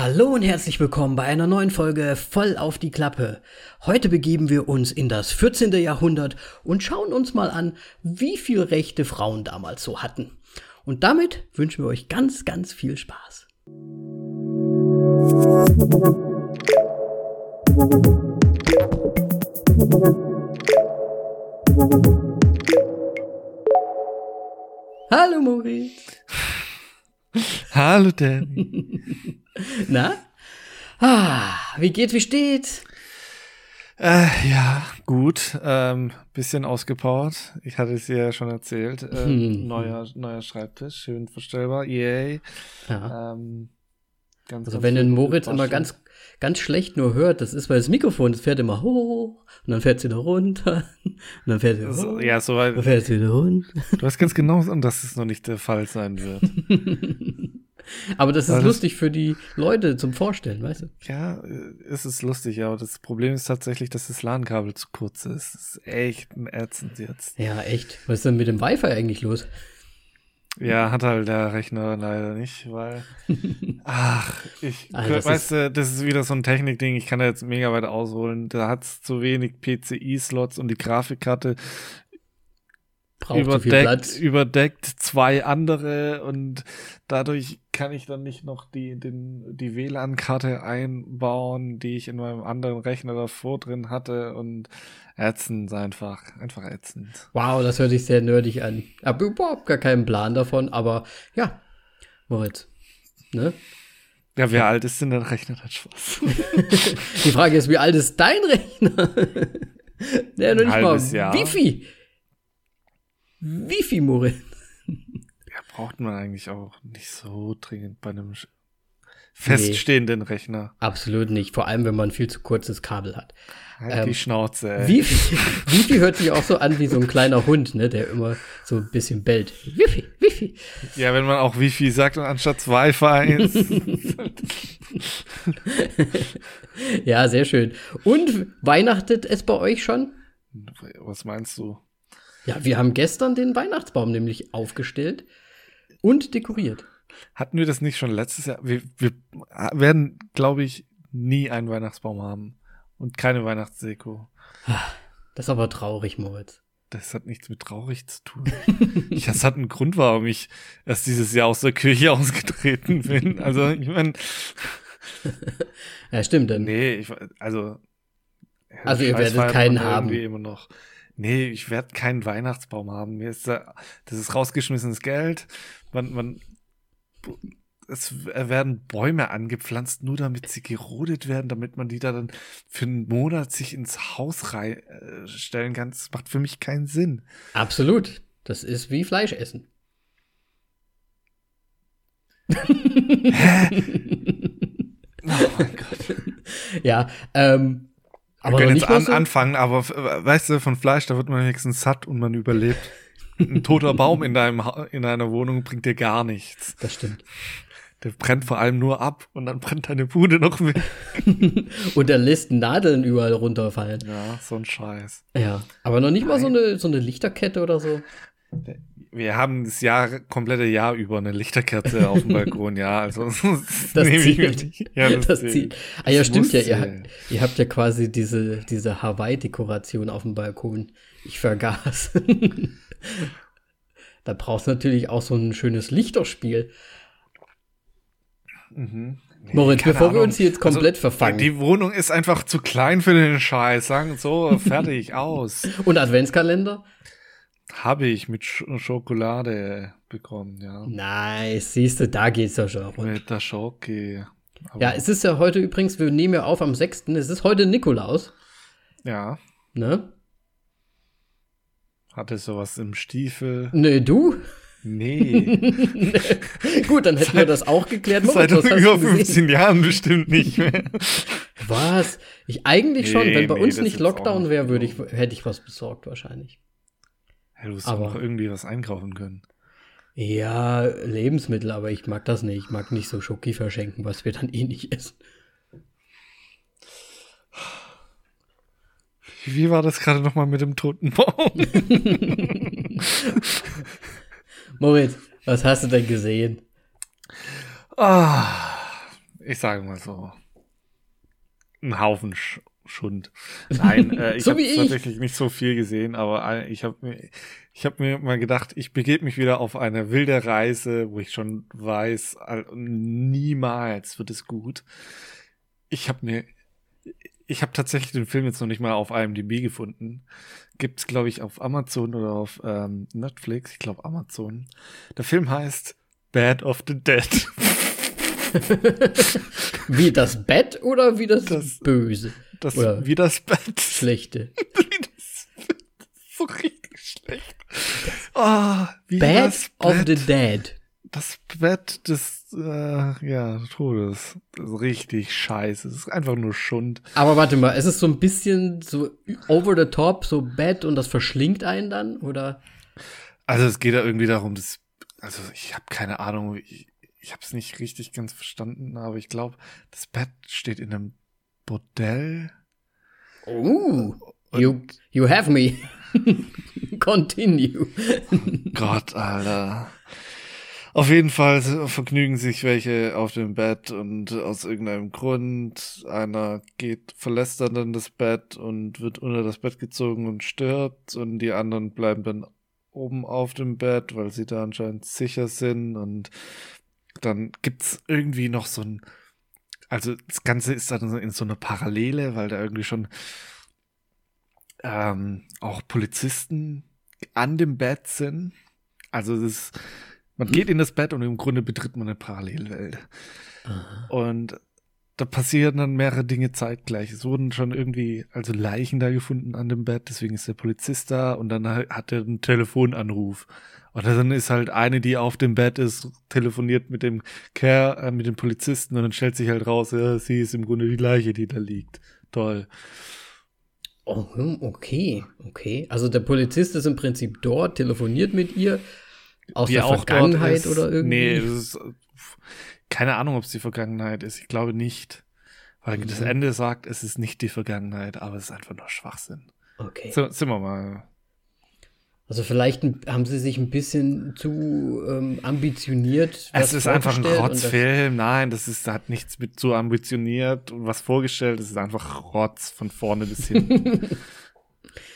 Hallo und herzlich willkommen bei einer neuen Folge Voll auf die Klappe. Heute begeben wir uns in das 14. Jahrhundert und schauen uns mal an, wie viel Rechte Frauen damals so hatten. Und damit wünschen wir euch ganz, ganz viel Spaß. Hallo Moritz. Hallo Danny. Na? Ah, wie geht's, wie steht's? Äh, ja, gut. Ähm, bisschen ausgepowert. Ich hatte es dir ja schon erzählt. Äh, Hm. neuer, neuer Schreibtisch, schön verstellbar. Yay. Ja. Ähm, ganz, Also ganz wenn den Moritz immer ganz, ganz schlecht nur hört, das ist, weil das Mikrofon, das fährt immer hoch und dann fährt es wieder runter und dann fährt es wieder So, hoch, ja, dann soweit. fährt es wieder runter. Du weißt ganz genau, dass es noch nicht der Fall sein wird. Aber das ist das- lustig für die Leute zum Vorstellen, weißt du? ja, äh, es ist lustig, aber das Problem ist tatsächlich, dass das LAN-Kabel zu kurz ist. Das ist echt ein ätzend jetzt. Ja, echt. Was ist denn mit dem Wi-Fi eigentlich los? Ja, hat halt der Rechner leider nicht, weil. Ach, ich. Ah, das weißt du, das ist wieder so ein Technikding, ich kann da jetzt mega weit ausholen. Da hat's zu wenig PCI-Slots und die Grafikkarte Braucht so viel überdeckt, Platz. überdeckt zwei andere und dadurch kann ich dann nicht noch die, den, die WLAN-Karte einbauen, die ich in meinem anderen Rechner davor drin hatte und ätzend einfach. Einfach ätzend. Wow, das hört sich sehr nerdig an. Hab überhaupt gar keinen Plan davon, aber ja, Moritz. Ne? Ja, wie alt ist denn dein Rechner? Hat Spaß. Die Frage ist, wie alt ist dein Rechner? Der noch nicht mal halbes Jahr. Wifi. Wifi, Moritz. Ja, braucht man eigentlich auch nicht so dringend bei einem feststehenden Rechner. Absolut nicht. Vor allem, wenn man viel zu kurzes Kabel hat. Halt Ähm, die Schnauze, ey. Wifi, Wifi hört sich auch so an wie so ein kleiner Hund, ne, der immer so ein bisschen bellt. Wifi, Wifi. Ja, wenn man auch Wifi sagt und anstatt Wi-Fi. Ja, sehr schön. Und weihnachtet es bei euch schon? Was meinst du? Ja, wir haben gestern den Weihnachtsbaum nämlich aufgestellt und dekoriert. Hatten wir das nicht schon letztes Jahr? Wir, wir werden, glaube ich, nie einen Weihnachtsbaum haben. Und keine Weihnachtsdeko. Das ist aber traurig, Moritz. Das hat nichts mit traurig zu tun. ich, das hat einen Grund, warum ich erst dieses Jahr aus der Kirche ausgetreten bin. Also, ich meine, Ja, stimmt, denn nee, ich, also. Also ihr werdet keinen haben. Immer noch. Nee, ich werde keinen Weihnachtsbaum haben. Mir ist da, das ist rausgeschmissenes Geld. Man, man, es werden Bäume angepflanzt, nur damit sie gerodet werden, damit man die da dann für einen Monat sich ins Haus rei äh, kann. Das macht für mich keinen Sinn. absolut. Das ist wie Fleisch essen. Oh mein Gott. Ja, ähm, aber noch können jetzt an, anfangen, aber weißt du, von Fleisch, da wird man wenigstens satt und man überlebt. Ein toter Baum in deinem in deiner Wohnung bringt dir gar nichts. Das stimmt. Der brennt vor allem nur ab und dann brennt deine Bude noch mit. Und er lässt Nadeln überall runterfallen. Ja, so ein Scheiß. Ja, aber noch nicht mal so eine, so eine Lichterkette oder so. Wir haben das Jahr, komplette Jahr über eine Lichterkerze auf dem Balkon, ja, also das, Das nehme ich mir nicht. Ja, das, Das zieht. Ah ja, stimmt ja. Ihr, zählen. ihr habt ja quasi diese, diese Hawaii-Dekoration auf dem Balkon. Ich vergaß. da brauchst du natürlich auch so ein schönes Lichterspiel. Mhm. Nee, Moritz, bevor wir Ahnung. uns hier jetzt komplett also, verfangen. Die Wohnung ist einfach zu klein für den Scheiß. Sagen so, fertig, aus. Und Adventskalender? Habe ich mit Sch Schokolade bekommen, ja. Nice, siehst du, da geht's ja schon rund. Mit der Schoki. Ja, es ist ja heute übrigens, wir nehmen ja auf am 6. Es ist heute Nikolaus, ja. ne? Hatte sowas im Stiefel. Ne, du? Nee. Gut, dann hätten wir das auch geklärt. Seit was hast über du gesehen? 15 Jahren bestimmt nicht mehr. Was? Ich eigentlich schon, Nee, wenn bei nee, uns nicht Lockdown wäre, würde ich, hätte ich was besorgt wahrscheinlich. Ja, du hast Aber- doch noch irgendwie was einkaufen können. Ja, Lebensmittel, aber ich mag das nicht. Ich mag nicht so Schoki verschenken, was wir dann eh nicht essen. Wie war das gerade nochmal mit dem toten Baum? Moritz, was hast du denn gesehen? ah, ich sage mal so, ein Haufen Sch Schund. Nein, äh, ich So habe tatsächlich nicht so viel gesehen, aber ein- ich habe mir, ich habe mir mal gedacht, ich begebe mich wieder auf eine wilde Reise, wo ich schon weiß, niemals wird es gut. Ich habe mir, ich habe tatsächlich den Film jetzt noch nicht mal auf IMDb gefunden. Gibt's, glaube ich, auf Amazon oder auf ähm, Netflix. Ich glaube Amazon. Der Film heißt Bad of the Dead. Wie das Bett oder wie das, Das- Böse? Das Oder- wie das Bett. Schlechte. Wie das Bett. So richtig schlecht. Ah, wie Bad das of Bett. the Dead. Das Bett des äh, ja, Todes. Das ist richtig scheiße. Es ist einfach nur Schund. Aber warte mal, ist es so ein bisschen so over the top, so Bett und das verschlingt einen dann? Oder? Also es geht da irgendwie darum, dass also ich habe keine Ahnung, ich, ich habe es nicht richtig ganz verstanden, aber ich glaube, das Bett steht in einem Bordell. Oh, you, you have me. Continue. Gott, Alter. Auf jeden Fall vergnügen sich welche auf dem Bett und aus irgendeinem Grund einer geht, verlässt dann, dann das Bett und wird unter das Bett gezogen und stirbt und die anderen bleiben dann oben auf dem Bett, weil sie da anscheinend sicher sind und dann gibt's irgendwie noch so ein, also das Ganze ist dann in so einer Parallele, weil da irgendwie schon ähm, auch Polizisten an dem Bett sind. Also es ist, man geht in das Bett und im Grunde betritt man eine Parallelwelt. Und da passieren dann mehrere Dinge zeitgleich. Es wurden schon irgendwie, also Leichen da gefunden an dem Bett, deswegen ist der Polizist da und dann hat er einen Telefonanruf. Und dann ist halt eine, die auf dem Bett ist, telefoniert mit dem Kerl, äh, mit dem Polizisten und dann stellt sich halt raus, ja, sie ist im Grunde die Leiche, die da liegt. Toll. Oh, hm, okay, okay. Also der Polizist ist im Prinzip dort, telefoniert mit ihr aus Die der Vergangenheit ist. oder irgendwie. Nee, das ist keine Ahnung, ob es die Vergangenheit ist. Ich glaube nicht. Weil das Mhm. Ende sagt, es ist nicht die Vergangenheit, aber es ist einfach nur Schwachsinn. Okay. So, sind wir mal. Also vielleicht haben sie sich ein bisschen zu ähm, ambitioniert. es ist einfach ein Rotzfilm. Nein, das ist, hat nichts mit so ambitioniert und was vorgestellt. Es ist einfach Rotz von vorne bis hinten.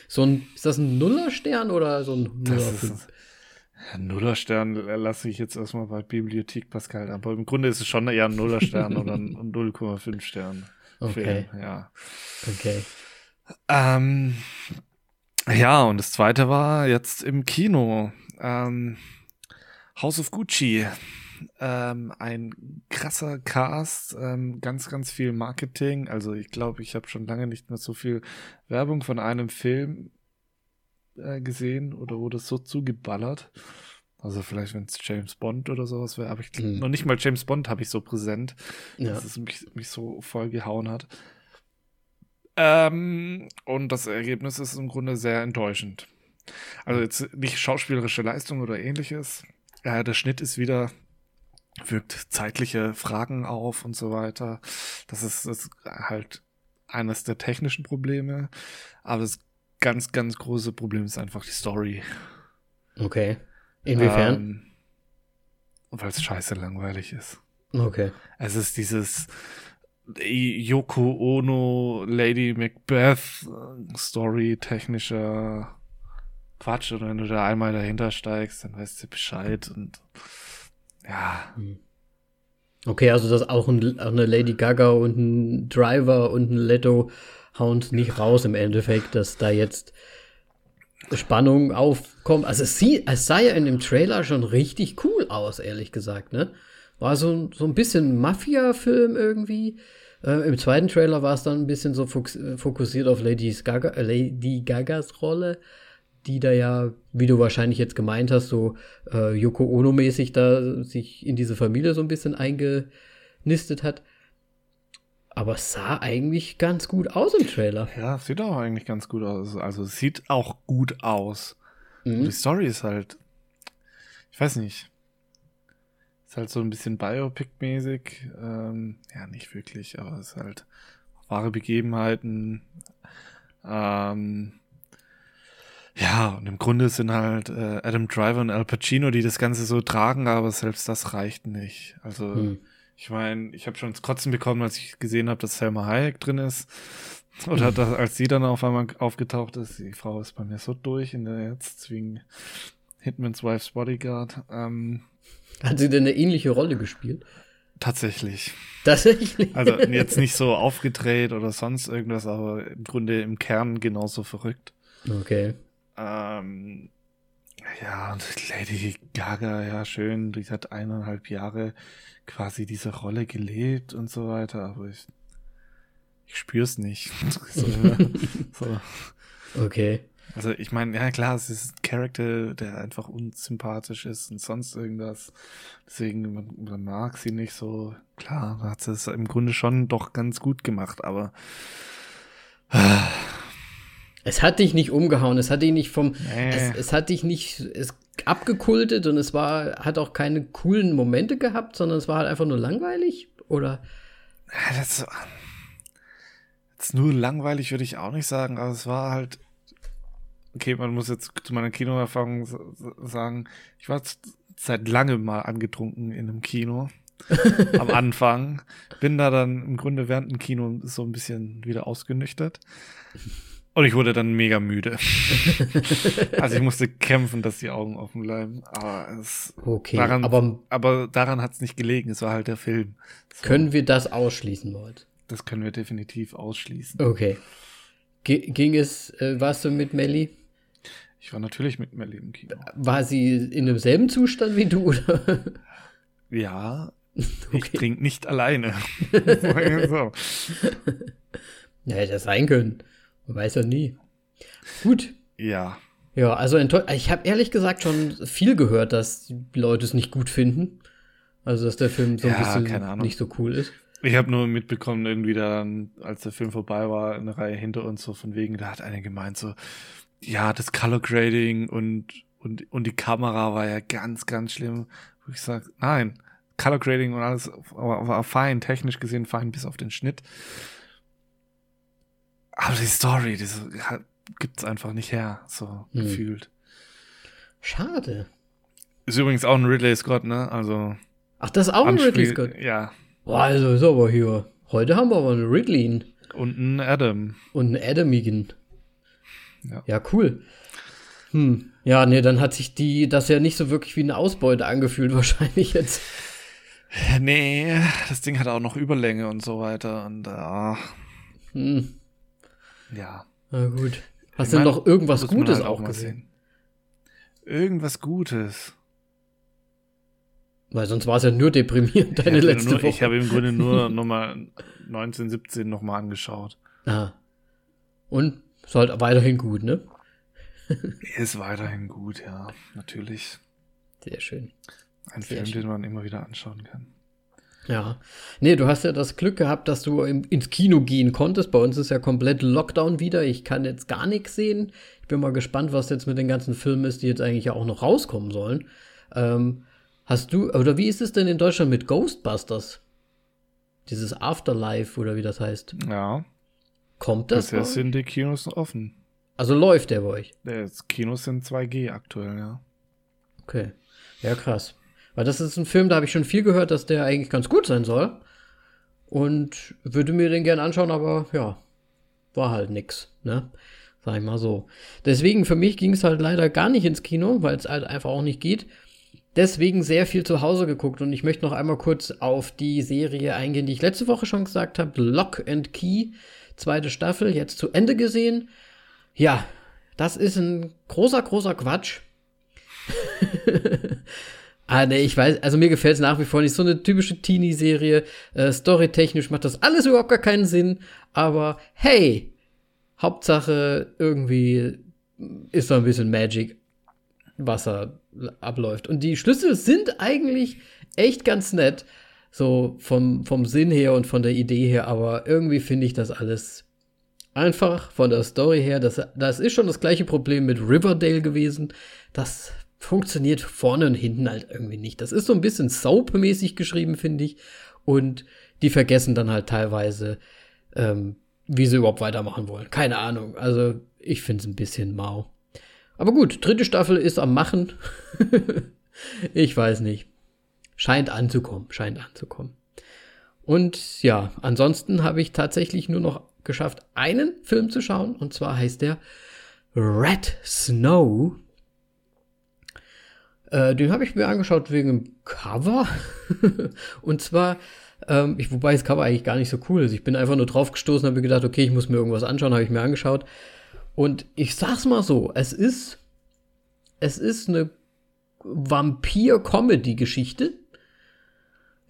So ein, ist das ein Nullerstern oder so ein Das Nuller ist ja, Nullerstern lasse ich jetzt erstmal bei Bibliothek Pascal. Aber im Grunde ist es schon eher ein Nullerstern oder ein 0,5 Stern. Okay. Film, ja. Okay. Ähm, ja, und das zweite war jetzt im Kino. Ähm, House of Gucci. Ähm, ein krasser Cast, ähm, ganz, ganz viel Marketing. Also ich glaube, ich habe schon lange nicht mehr so viel Werbung von einem Film äh, gesehen oder wurde so zugeballert. Also vielleicht, wenn es James Bond oder sowas wäre, aber ich Mhm. noch nicht mal James Bond habe ich so präsent Ja. dass es mich, mich so voll gehauen hat. Ähm, und das Ergebnis ist im Grunde sehr enttäuschend. Also jetzt nicht schauspielerische Leistung oder ähnliches. Ja, der Schnitt ist wieder, wirkt zeitliche Fragen auf und so weiter. Das ist, ist halt eines der technischen Probleme. Aber das ganz, ganz große Problem ist einfach die Story. Okay. Inwiefern? Ähm, weil es scheiße langweilig ist. okay. Es ist dieses Yoko Ono, Lady Macbeth Story technischer Quatsch. Und wenn du da einmal dahinter steigst, dann weißt du Bescheid und ja, Okay, also dass auch, ein, auch eine Lady Gaga und ein Driver und ein Leto hauen nicht raus im Endeffekt, dass da jetzt Spannung aufkommt. Also es, sieht, es sah ja in dem Trailer schon richtig cool aus, ehrlich gesagt, ne? War so, so ein bisschen Mafia-Film irgendwie. Äh, Im zweiten Trailer war es dann ein bisschen so äh, fokussiert auf Lady, Gaga, äh, Lady Gagas Rolle, die da ja, wie du wahrscheinlich jetzt gemeint hast, so äh, Yoko Ono-mäßig da sich in diese Familie so ein bisschen eingenistet hat. Aber es sah eigentlich ganz gut aus im Trailer. ja, sieht auch eigentlich ganz gut aus. Also sieht auch gut aus. Mhm. die Story ist halt, ich weiß nicht, ist halt so ein bisschen Biopic-mäßig. Ähm, ja, nicht wirklich, aber es ist halt wahre Begebenheiten. Ähm, ja, und im Grunde sind halt äh, Adam Driver und Al Pacino, die das Ganze so tragen, aber selbst das reicht nicht. Also Hm. Ich meine, ich habe schon ins Kotzen bekommen, als ich gesehen habe, dass Selma Hayek drin ist. Oder dass, als sie dann auf einmal aufgetaucht ist. Die Frau ist bei mir so durch in der jetzt wegen Hitman's Wife's Bodyguard. Ähm, Hat sie denn eine ähnliche Rolle gespielt? Tatsächlich. Tatsächlich. Also jetzt nicht so aufgedreht oder sonst irgendwas, aber im Grunde im Kern genauso verrückt. Okay. Ähm, ja, und Lady Gaga, ja, schön, die hat eineinhalb Jahre quasi diese Rolle gelebt und so weiter, aber ich, ich spür's nicht. so, so. Okay. Also ich meine, ja klar, es ist ein Charakter, der einfach unsympathisch ist und sonst irgendwas. Deswegen, man, man mag sie nicht so. Klar, hat sie es im Grunde schon doch ganz gut gemacht, aber es hat dich nicht umgehauen, es hat dich nicht vom, nee. es, es, hat dich nicht es abgekultet und es war, hat auch keine coolen Momente gehabt, sondern es war halt einfach nur langweilig, oder? Ja, das, das nur langweilig würde ich auch nicht sagen, aber es war halt, okay, man muss jetzt zu meiner Kinoerfahrung sagen, ich war seit langem mal angetrunken in einem Kino. am Anfang. Bin da dann im Grunde während dem Kino so ein bisschen wieder ausgenüchtert. Und ich wurde dann mega müde. also ich musste kämpfen, dass die Augen offen bleiben. Aber, es okay, daran, aber, aber daran hat es nicht gelegen. Es war halt der Film. So. Können wir das ausschließen, Leute? Das können wir definitiv ausschließen. Okay. G ging es, äh, warst du mit Melly? Ich war natürlich mit Melly im Kino. War sie in demselben Zustand wie du, oder? Ja. Okay. Ich trinke nicht alleine. so. Ja, hätte das sein können. Man weiß ja nie. Gut. Ja. Ja, also ich habe ehrlich gesagt schon viel gehört, dass die Leute es nicht gut finden. Also, dass der Film so ein ja, bisschen nicht so cool ist. Ich habe nur mitbekommen, irgendwie dann, als der Film vorbei war, eine Reihe hinter uns, so von wegen, da hat einer gemeint, so, ja, das Color Grading und, und, und die Kamera war ja ganz, ganz schlimm. Wo ich sage, nein, Color Grading und alles war, war fein, technisch gesehen fein, bis auf den Schnitt. Aber die Story, die gibt's einfach nicht her, so hm. gefühlt. Schade. Ist übrigens auch ein Ridley Scott, ne? Also. Ach, das ist auch ein Ridley Scott? Ja. Boah, also ist aber hier. Heute haben wir aber einen Ridley. Und einen Adam. Und einen Adamigen. Ja. ja, cool. Hm. Ja, nee, dann hat sich die, das ja nicht so wirklich wie eine Ausbeute angefühlt, wahrscheinlich jetzt. Nee, das Ding hat auch noch Überlänge und so weiter und ja. Äh, hm. Ja. Na gut. Hast du denn noch irgendwas Gutes halt auch, auch gesehen? Irgendwas Gutes. Weil sonst war es ja nur deprimierend, deine letzte nur, Woche. Ich habe im Grunde nur Nummer 1917 nochmal angeschaut. Ah. Und ist halt weiterhin gut, ne? ist weiterhin gut, ja, natürlich. Sehr schön. Ein Sehr Film, schön. den man immer wieder anschauen kann. Ja. Nee, du hast ja das Glück gehabt, dass du im, ins Kino gehen konntest. Bei uns ist ja komplett Lockdown wieder. Ich kann jetzt gar nichts sehen. Ich bin mal gespannt, was jetzt mit den ganzen Filmen ist, die jetzt eigentlich ja auch noch rauskommen sollen. Ähm, hast du, oder wie ist es denn in Deutschland mit Ghostbusters? Dieses Afterlife oder wie das heißt? Ja. Kommt das? Bisher sind die Kinos offen. Also läuft der bei euch? Die Kinos sind 2G aktuell, ja. Okay. Ja, krass. Weil das ist ein Film, da habe ich schon viel gehört, dass der eigentlich ganz gut sein soll. Und würde mir den gern anschauen, aber ja, war halt nix, ne? Sag ich mal so. Deswegen, für mich ging es halt leider gar nicht ins Kino, weil es halt einfach auch nicht geht. Deswegen sehr viel zu Hause geguckt und ich möchte noch einmal kurz auf die Serie eingehen, die ich letzte Woche schon gesagt habe. Lock and Key, zweite Staffel, jetzt zu Ende gesehen. Ja, das ist ein großer, großer Quatsch. Ah, nee, ich weiß, also mir gefällt es nach wie vor nicht. So eine typische Teenie-Serie. Äh, Storytechnisch macht das alles überhaupt gar keinen Sinn. Aber hey, Hauptsache irgendwie ist da ein bisschen Magic, was da abläuft. Und die Schlüssel sind eigentlich echt ganz nett. So vom, vom Sinn her und von der Idee her. Aber irgendwie finde ich das alles einfach von der Story her. Das, das ist schon das gleiche Problem mit Riverdale gewesen. Das funktioniert vorne und hinten halt irgendwie nicht. Das ist so ein bisschen Soap-mäßig geschrieben, finde ich. Und die vergessen dann halt teilweise, ähm, wie sie überhaupt weitermachen wollen. Keine Ahnung. Also, ich finde es ein bisschen mau. Aber gut, dritte Staffel ist am Machen. ich weiß nicht. Scheint anzukommen, scheint anzukommen. Und ja, ansonsten habe ich tatsächlich nur noch geschafft, einen Film zu schauen. Und zwar heißt der Red Snow. Äh, den habe ich mir angeschaut wegen dem Cover. und zwar, ähm, ich, wobei das Cover eigentlich gar nicht so cool ist. Ich bin einfach nur drauf gestoßen, habe mir gedacht, okay, ich muss mir irgendwas anschauen, habe ich mir angeschaut. Und ich sag's mal so, es ist, es ist eine Vampir-Comedy-Geschichte.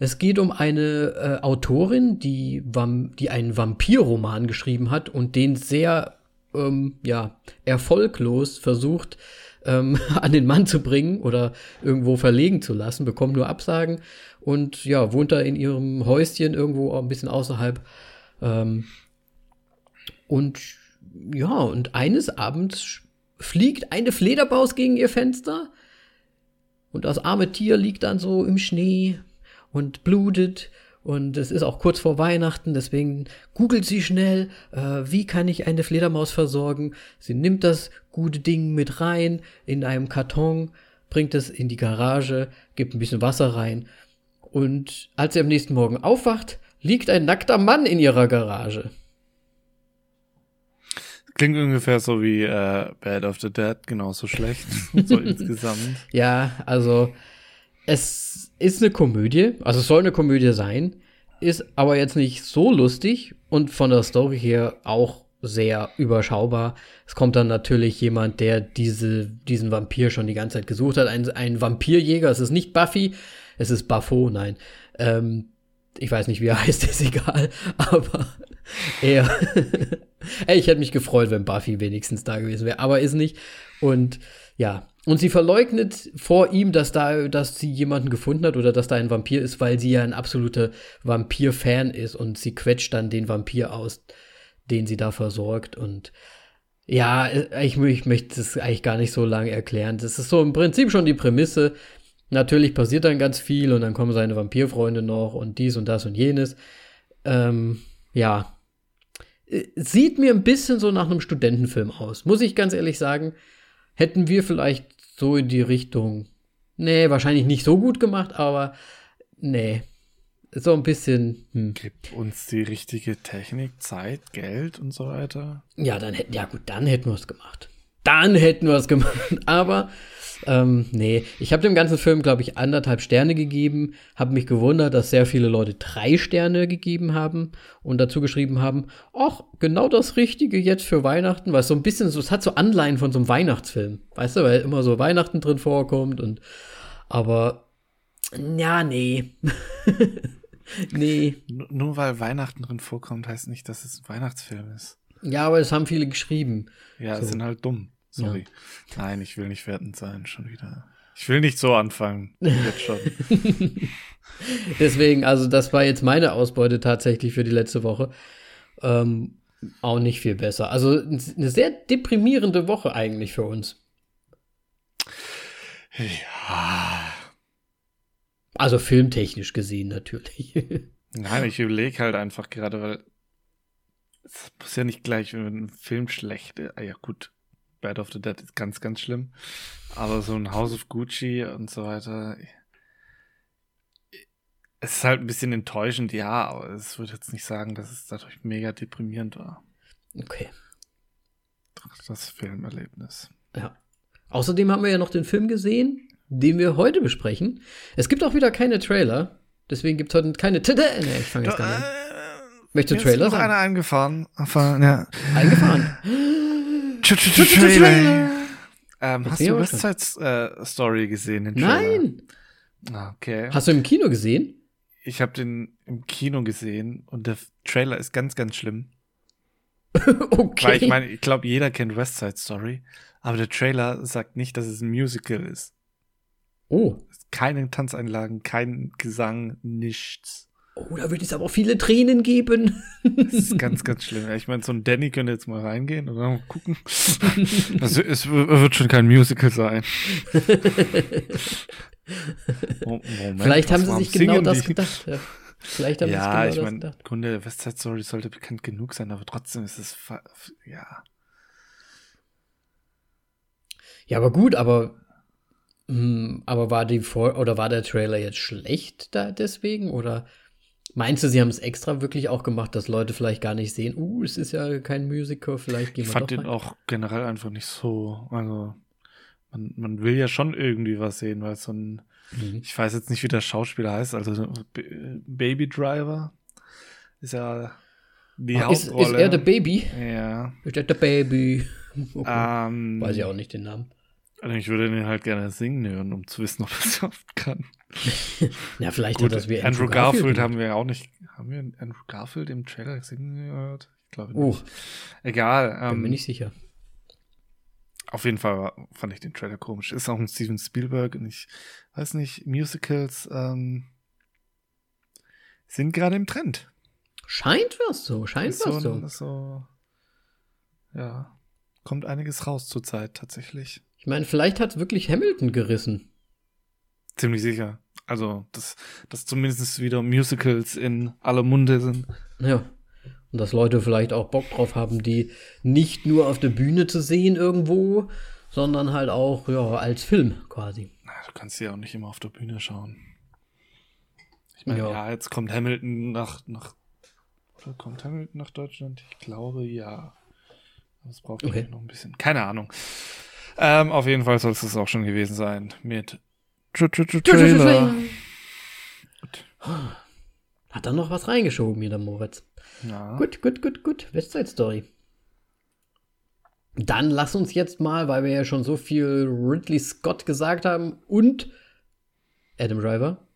Es geht um eine äh, Autorin, die, die einen Vampirroman geschrieben hat und den sehr ähm, ja, erfolglos versucht ähm, an den Mann zu bringen oder irgendwo verlegen zu lassen, bekommt nur Absagen und ja, wohnt da in ihrem Häuschen irgendwo ein bisschen außerhalb. Ähm, und ja, und eines Abends fliegt eine Fledermaus gegen ihr Fenster und das arme Tier liegt dann so im Schnee und blutet und es ist auch kurz vor Weihnachten, deswegen googelt sie schnell, äh, wie kann ich eine Fledermaus versorgen. Sie nimmt das gute Ding mit rein in einem Karton, bringt es in die Garage, gibt ein bisschen Wasser rein. Und als sie am nächsten Morgen aufwacht, liegt ein nackter Mann in ihrer Garage. Klingt ungefähr so wie äh, Bad of the Dead, genauso schlecht, so insgesamt. Ja, also es ist eine Komödie, also es soll eine Komödie sein, ist aber jetzt nicht so lustig und von der Story her auch sehr überschaubar. Es kommt dann natürlich jemand, der diese, diesen Vampir schon die ganze Zeit gesucht hat, ein, ein Vampirjäger. Es ist nicht Buffy, es ist Buffo, nein. Ähm, ich weiß nicht, wie er heißt, ist egal, aber er. Ey, ich hätte mich gefreut, wenn Buffy wenigstens da gewesen wäre, aber ist nicht. Und ja, und sie verleugnet vor ihm, dass da, dass sie jemanden gefunden hat oder dass da ein Vampir ist, weil sie ja ein absoluter Vampir-Fan ist und sie quetscht dann den Vampir aus, den sie da versorgt und ja, ich, ich möchte es eigentlich gar nicht so lange erklären. Das ist so im Prinzip schon die Prämisse. Natürlich passiert dann ganz viel und dann kommen seine Vampirfreunde noch und dies und das und jenes. Ähm, ja. Äh, sieht mir ein bisschen so nach einem Studentenfilm aus, muss ich ganz ehrlich sagen hätten wir vielleicht so in die Richtung, nee, wahrscheinlich nicht so gut gemacht, aber nee, so ein bisschen. Hm. Gib uns die richtige Technik, Zeit, Geld und so weiter. Ja, dann hätten, ja gut, dann hätten wir es gemacht. Dann hätten wir es gemacht. Aber ähm, nee, ich habe dem ganzen Film, glaube ich, anderthalb Sterne gegeben. Habe mich gewundert, dass sehr viele Leute drei Sterne gegeben haben und dazu geschrieben haben, ach, genau das Richtige jetzt für Weihnachten, weil es so ein bisschen so, es hat so Anleihen von so einem Weihnachtsfilm, weißt du, weil immer so Weihnachten drin vorkommt und, aber, ja, nee. nee. Nur weil Weihnachten drin vorkommt, heißt nicht, dass es ein Weihnachtsfilm ist. Ja, aber es haben viele geschrieben. Ja, so. sind halt dumm. Sorry. Ja. Nein, ich will nicht wertend sein, schon wieder. Ich will nicht so anfangen. Jetzt schon. Deswegen, also das war jetzt meine Ausbeute tatsächlich für die letzte Woche. Ähm, auch nicht viel besser. Also eine sehr deprimierende Woche eigentlich für uns. Ja. Also filmtechnisch gesehen natürlich. Nein, ich überlege halt einfach gerade, weil es muss ja nicht gleich, wenn ein Film schlecht ist. Ah ja, gut, Bad of the Dead ist ganz, ganz schlimm. Aber so ein House of Gucci und so weiter. Es ist halt ein bisschen enttäuschend, ja, aber es würde jetzt nicht sagen, dass es dadurch mega deprimierend war. Okay. Das Filmerlebnis. Ja. Außerdem haben wir ja noch den Film gesehen, den wir heute besprechen. Es gibt auch wieder keine Trailer. Deswegen gibt es heute keine. Tada nee, ich fange jetzt gar nicht an. Äh, Möchtest du Trailer sagen? Ist noch einer eingefahren. Ja. Eingefahren? Trailer. Ähm, hast du West Side äh, Story gesehen? Den Nein. Ah, okay. Hast du im Kino gesehen? Ich habe den im Kino gesehen und der Trailer ist ganz, ganz schlimm. okay. Weil ich meine, ich glaube, jeder kennt West Side Story, aber der Trailer sagt nicht, dass es ein Musical ist. Oh. Keine Tanzeinlagen, kein Gesang, nichts. Oh, da wird es aber auch viele Tränen geben. Das ist ganz, ganz schlimm. Ich meine, so ein Danny könnte jetzt mal reingehen und mal gucken. Also, es wird schon kein Musical sein. Moment, Vielleicht haben sie sich genau das die? gedacht. Ja. Vielleicht haben ja, sie sich genau ich meine, Kunde der Westside Story sollte bekannt genug sein, aber trotzdem ist es, ja. Ja, aber gut, aber hm, aber war die Vor oder war der Trailer jetzt schlecht da deswegen oder Meinst du, sie haben es extra wirklich auch gemacht, dass Leute vielleicht gar nicht sehen, uh, es ist ja kein Musical, vielleicht gehen Ich wir fand doch den rein? auch generell einfach nicht so. Also, man, man will ja schon irgendwie was sehen, weil so ein. Mhm. Ich weiß jetzt nicht, wie der Schauspieler heißt. Also, B Baby Driver ist ja die ist, Hauptrolle. ist er der Baby? Ja. Ist er der Baby? Okay. Ähm, Weiß ich auch nicht den Namen. Also ich würde den halt gerne singen hören, um zu wissen, ob er es überhaupt kann. Ja, vielleicht Gut, hat das wie Andrew, Garfield, gemacht. haben wir ja auch nicht. Haben wir Andrew Garfield im Trailer singen gehört? Ich glaube Oh, nicht. Egal. bin mir Ähm, nicht sicher. auf jeden Fall fand ich den Trailer komisch. Ist auch ein Steven Spielberg und ich weiß nicht, Musicals ähm, sind gerade im Trend. Scheint was so, scheint Ist was so, so. so. Ja. Kommt einiges raus zurzeit tatsächlich. Ich meine, vielleicht hat wirklich Hamilton gerissen. Ziemlich sicher. Also, dass, dass zumindest wieder Musicals in aller Munde sind. Ja. Und dass Leute vielleicht auch Bock drauf haben, die nicht nur auf der Bühne zu sehen irgendwo, sondern halt auch ja, als Film quasi. Na, du kannst ja auch nicht immer auf der Bühne schauen. Ich meine, Ja. ja. jetzt kommt Hamilton nach, nach. Oder kommt Hamilton nach Deutschland? Ich glaube ja. Aber es braucht Okay. noch ein bisschen. Keine Ahnung. Ähm, auf jeden Fall soll es das auch schon gewesen sein mit Trailer. Hat da noch was reingeschoben hier, der Moritz. Ja. Gut, gut, gut, gut. Westside Story. Dann lass uns jetzt mal, weil wir ja schon so viel Ridley Scott gesagt haben und Adam Driver,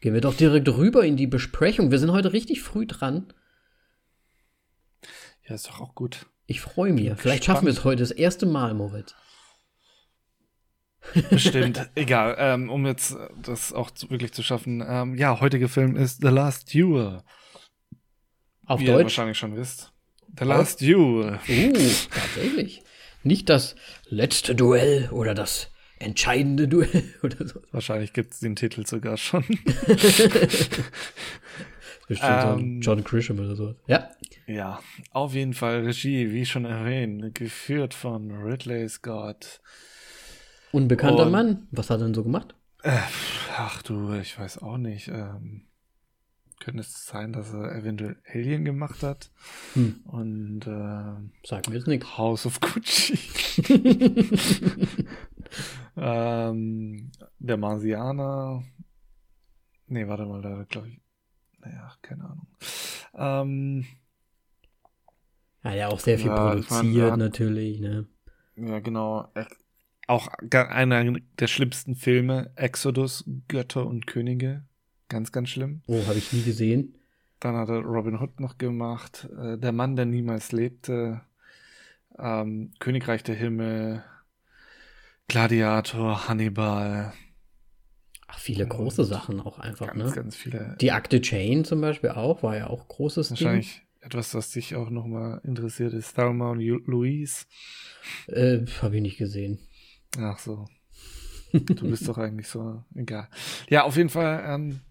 gehen wir doch direkt rüber in die Besprechung. Wir sind heute richtig früh dran. ja, ist doch auch gut. Ich freue mich. Vielleicht schaffen wir es heute das erste Mal, Moritz. Bestimmt. Egal. Ähm, um jetzt äh, das auch zu, wirklich zu schaffen. Ähm, ja, heutiger Film ist The Last Duel. Auf Wie ihr Deutsch. wahrscheinlich schon wisst. The Last Duel. Uh, tatsächlich. Nicht das letzte Duell oder das entscheidende Duell oder so. Wahrscheinlich gibt es den Titel sogar schon. Bestimmt Ähm. John Grisham oder so. Ja. ja, auf jeden Fall Regie, wie schon erwähnt, geführt von Ridley Scott. Unbekannter Und- Mann. Was hat er denn so gemacht? Äh, ach du, ich weiß auch nicht. Ähm, könnte es sein, dass er eventuell Alien gemacht hat Hm. und äh, Sag mir jetzt nichts. House of Gucci. ähm, der Marsianer. Nee, warte mal, da glaube ich. Naja, keine Ahnung. Ähm, Ja, ja, auch sehr viel Ja, ich produziert mein, ja. natürlich, ne? ja, genau. Auch einer der schlimmsten Filme, Exodus, Götter und Könige. Ganz, ganz schlimm. Oh, habe ich nie gesehen. Dann hat er Robin Hood noch gemacht. Äh, der Mann, der niemals lebte. Ähm, Königreich der Himmel. Gladiator, Hannibal. Ach, viele große Sachen auch einfach, Ganz, ne? ganz viele. Die Akte Chain zum Beispiel auch, war ja auch großes Ding. Wahrscheinlich etwas, was dich auch nochmal interessiert, ist Thelma und Louise. Äh, habe ich nicht gesehen. Ach so. Du bist doch eigentlich so, egal. Ja, auf jeden Fall, ähm,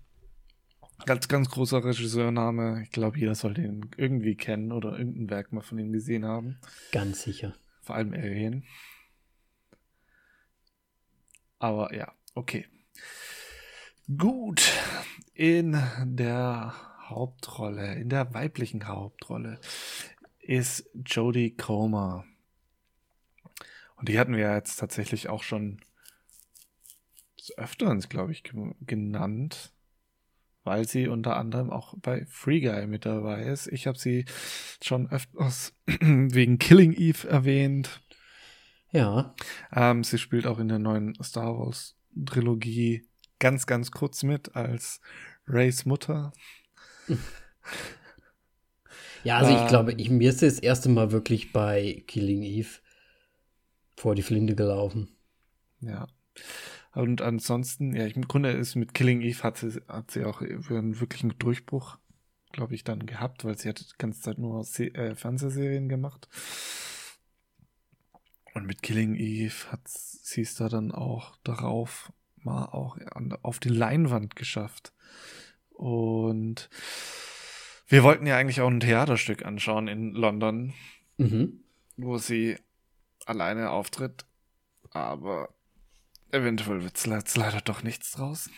ganz, ganz großer Regisseurname. Ich glaube, jeder sollte ihn irgendwie kennen oder irgendein Werk mal von ihm gesehen haben. Ganz sicher. Vor allem Alien. Aber ja, okay. Gut. In der Hauptrolle, in der weiblichen Hauptrolle ist Jodie Comer. Und die hatten wir ja jetzt tatsächlich auch schon des Öfteren, glaube ich, ge- genannt, weil sie unter anderem auch bei Free Guy mit dabei ist. Ich habe sie schon öfters wegen Killing Eve erwähnt. Ja, Ähm, sie spielt auch in der neuen Star Wars Trilogie ganz, ganz kurz mit als Rays Mutter. ja, also ich Ähm. glaube, ich, mir ist das erste Mal wirklich bei Killing Eve vor die Flinte gelaufen. Ja. Und ansonsten, ja, ich, im Grunde ist mit Killing Eve hat sie, hat sie auch einen wirklichen Durchbruch, glaube ich, dann gehabt, weil sie hat die ganze Zeit nur Se äh, Fernsehserien gemacht. Und mit Killing Eve hat sie es da dann auch darauf mal auch an, auf die Leinwand geschafft. Und wir wollten ja eigentlich auch ein Theaterstück anschauen in London, Mhm. wo sie alleine auftritt, aber eventuell wird es leider doch nichts draus.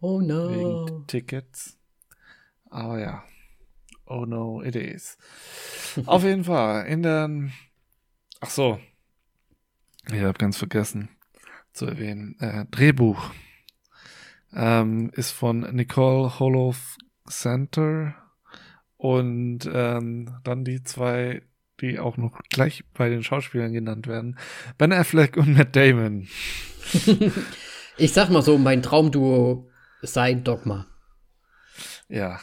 Oh no. Wegen Tickets. Aber ja. Oh no, it is. Auf jeden Fall. In der. Ach so. Ich habe ganz vergessen zu erwähnen. Äh, Drehbuch ähm, ist von Nicole Holof Center und ähm, dann die zwei, die auch noch gleich bei den Schauspielern genannt werden, Ben Affleck und Matt Damon. ich sag mal so, mein Traumduo sei Dogma. Ja.